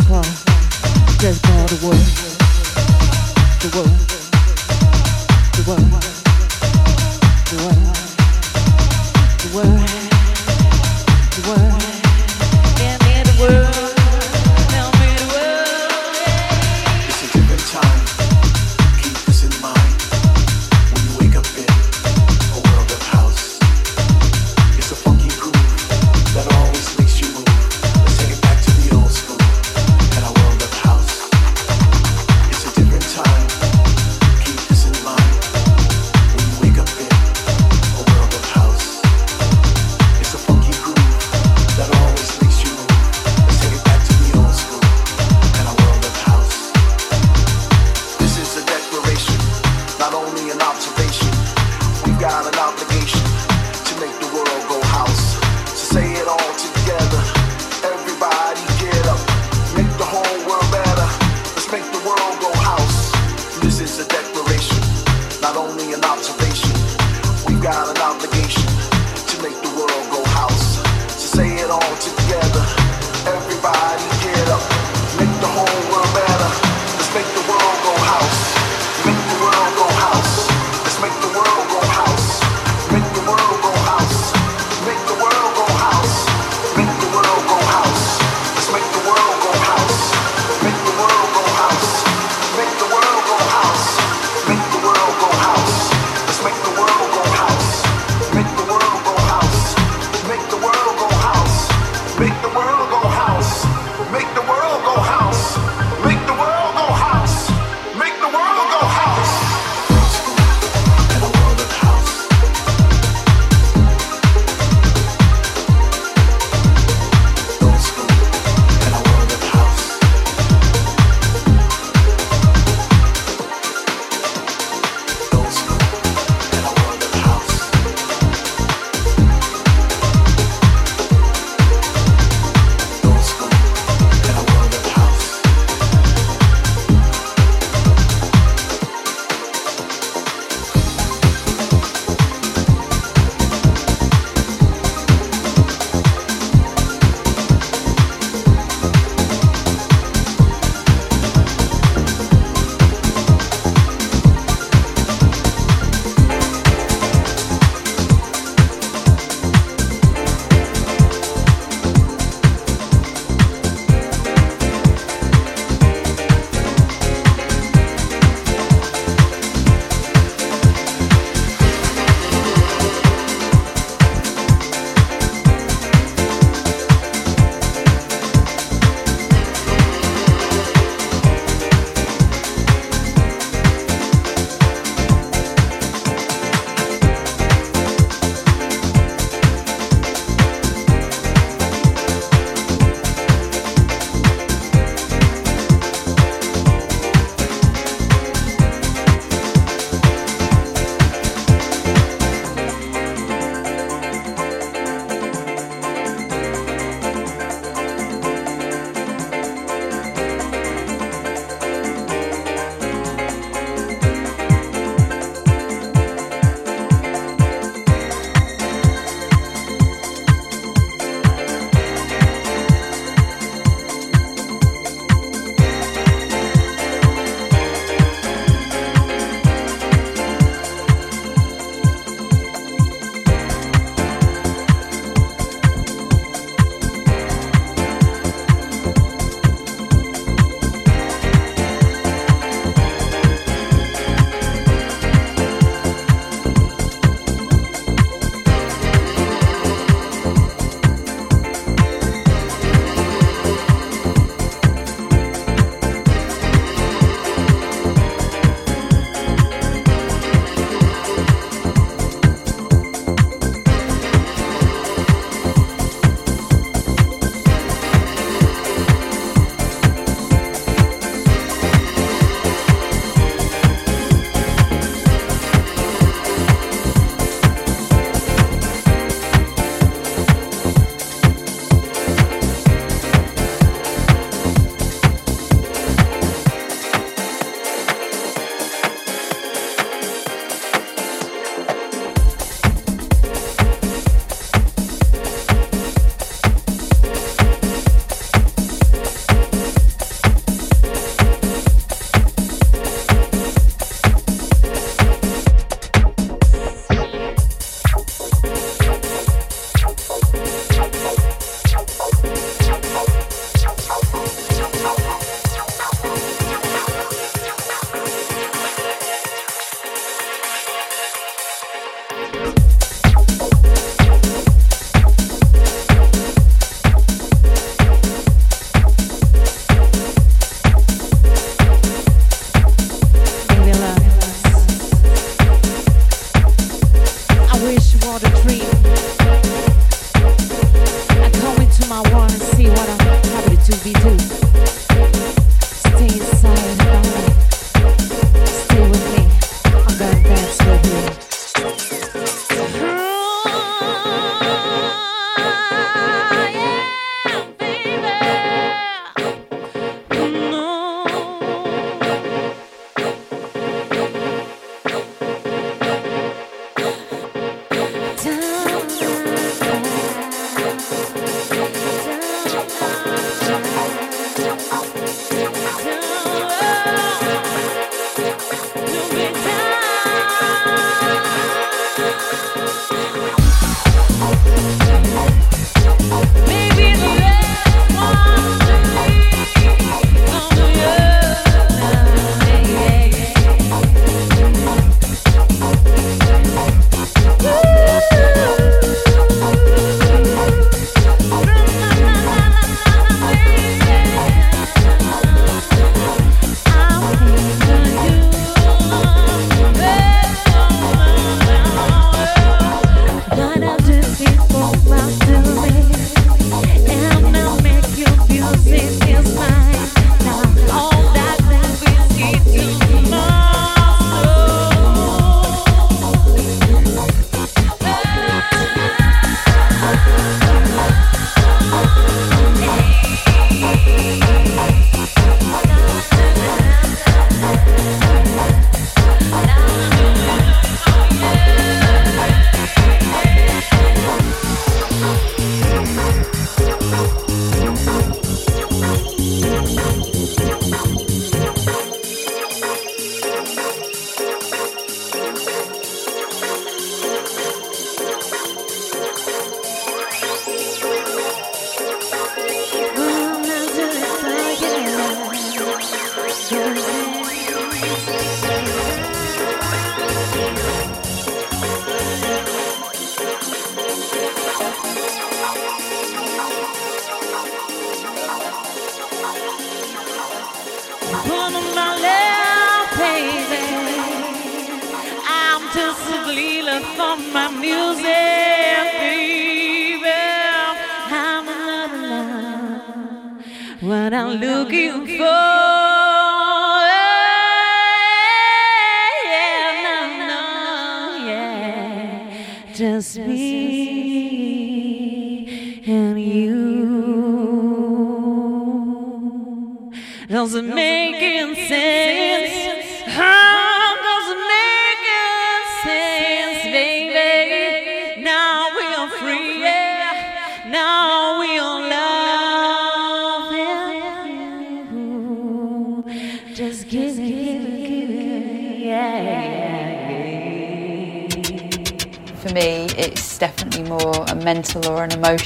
[SPEAKER 5] The
[SPEAKER 9] world, the world, the world,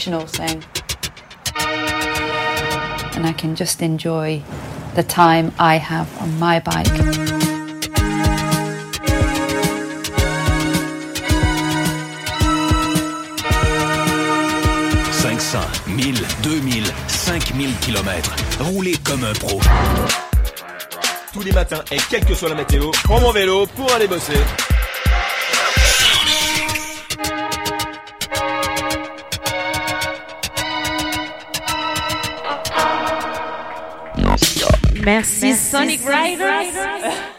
[SPEAKER 10] emotional thing. And I can just enjoy the time I have on my bike.
[SPEAKER 11] 500, 1000, 2000, 5000 km. Roulez comme un pro.
[SPEAKER 12] Tous les matins et quelle que soit la météo, prends mon vélo pour aller bosser.
[SPEAKER 13] Merci, Sonic Riders.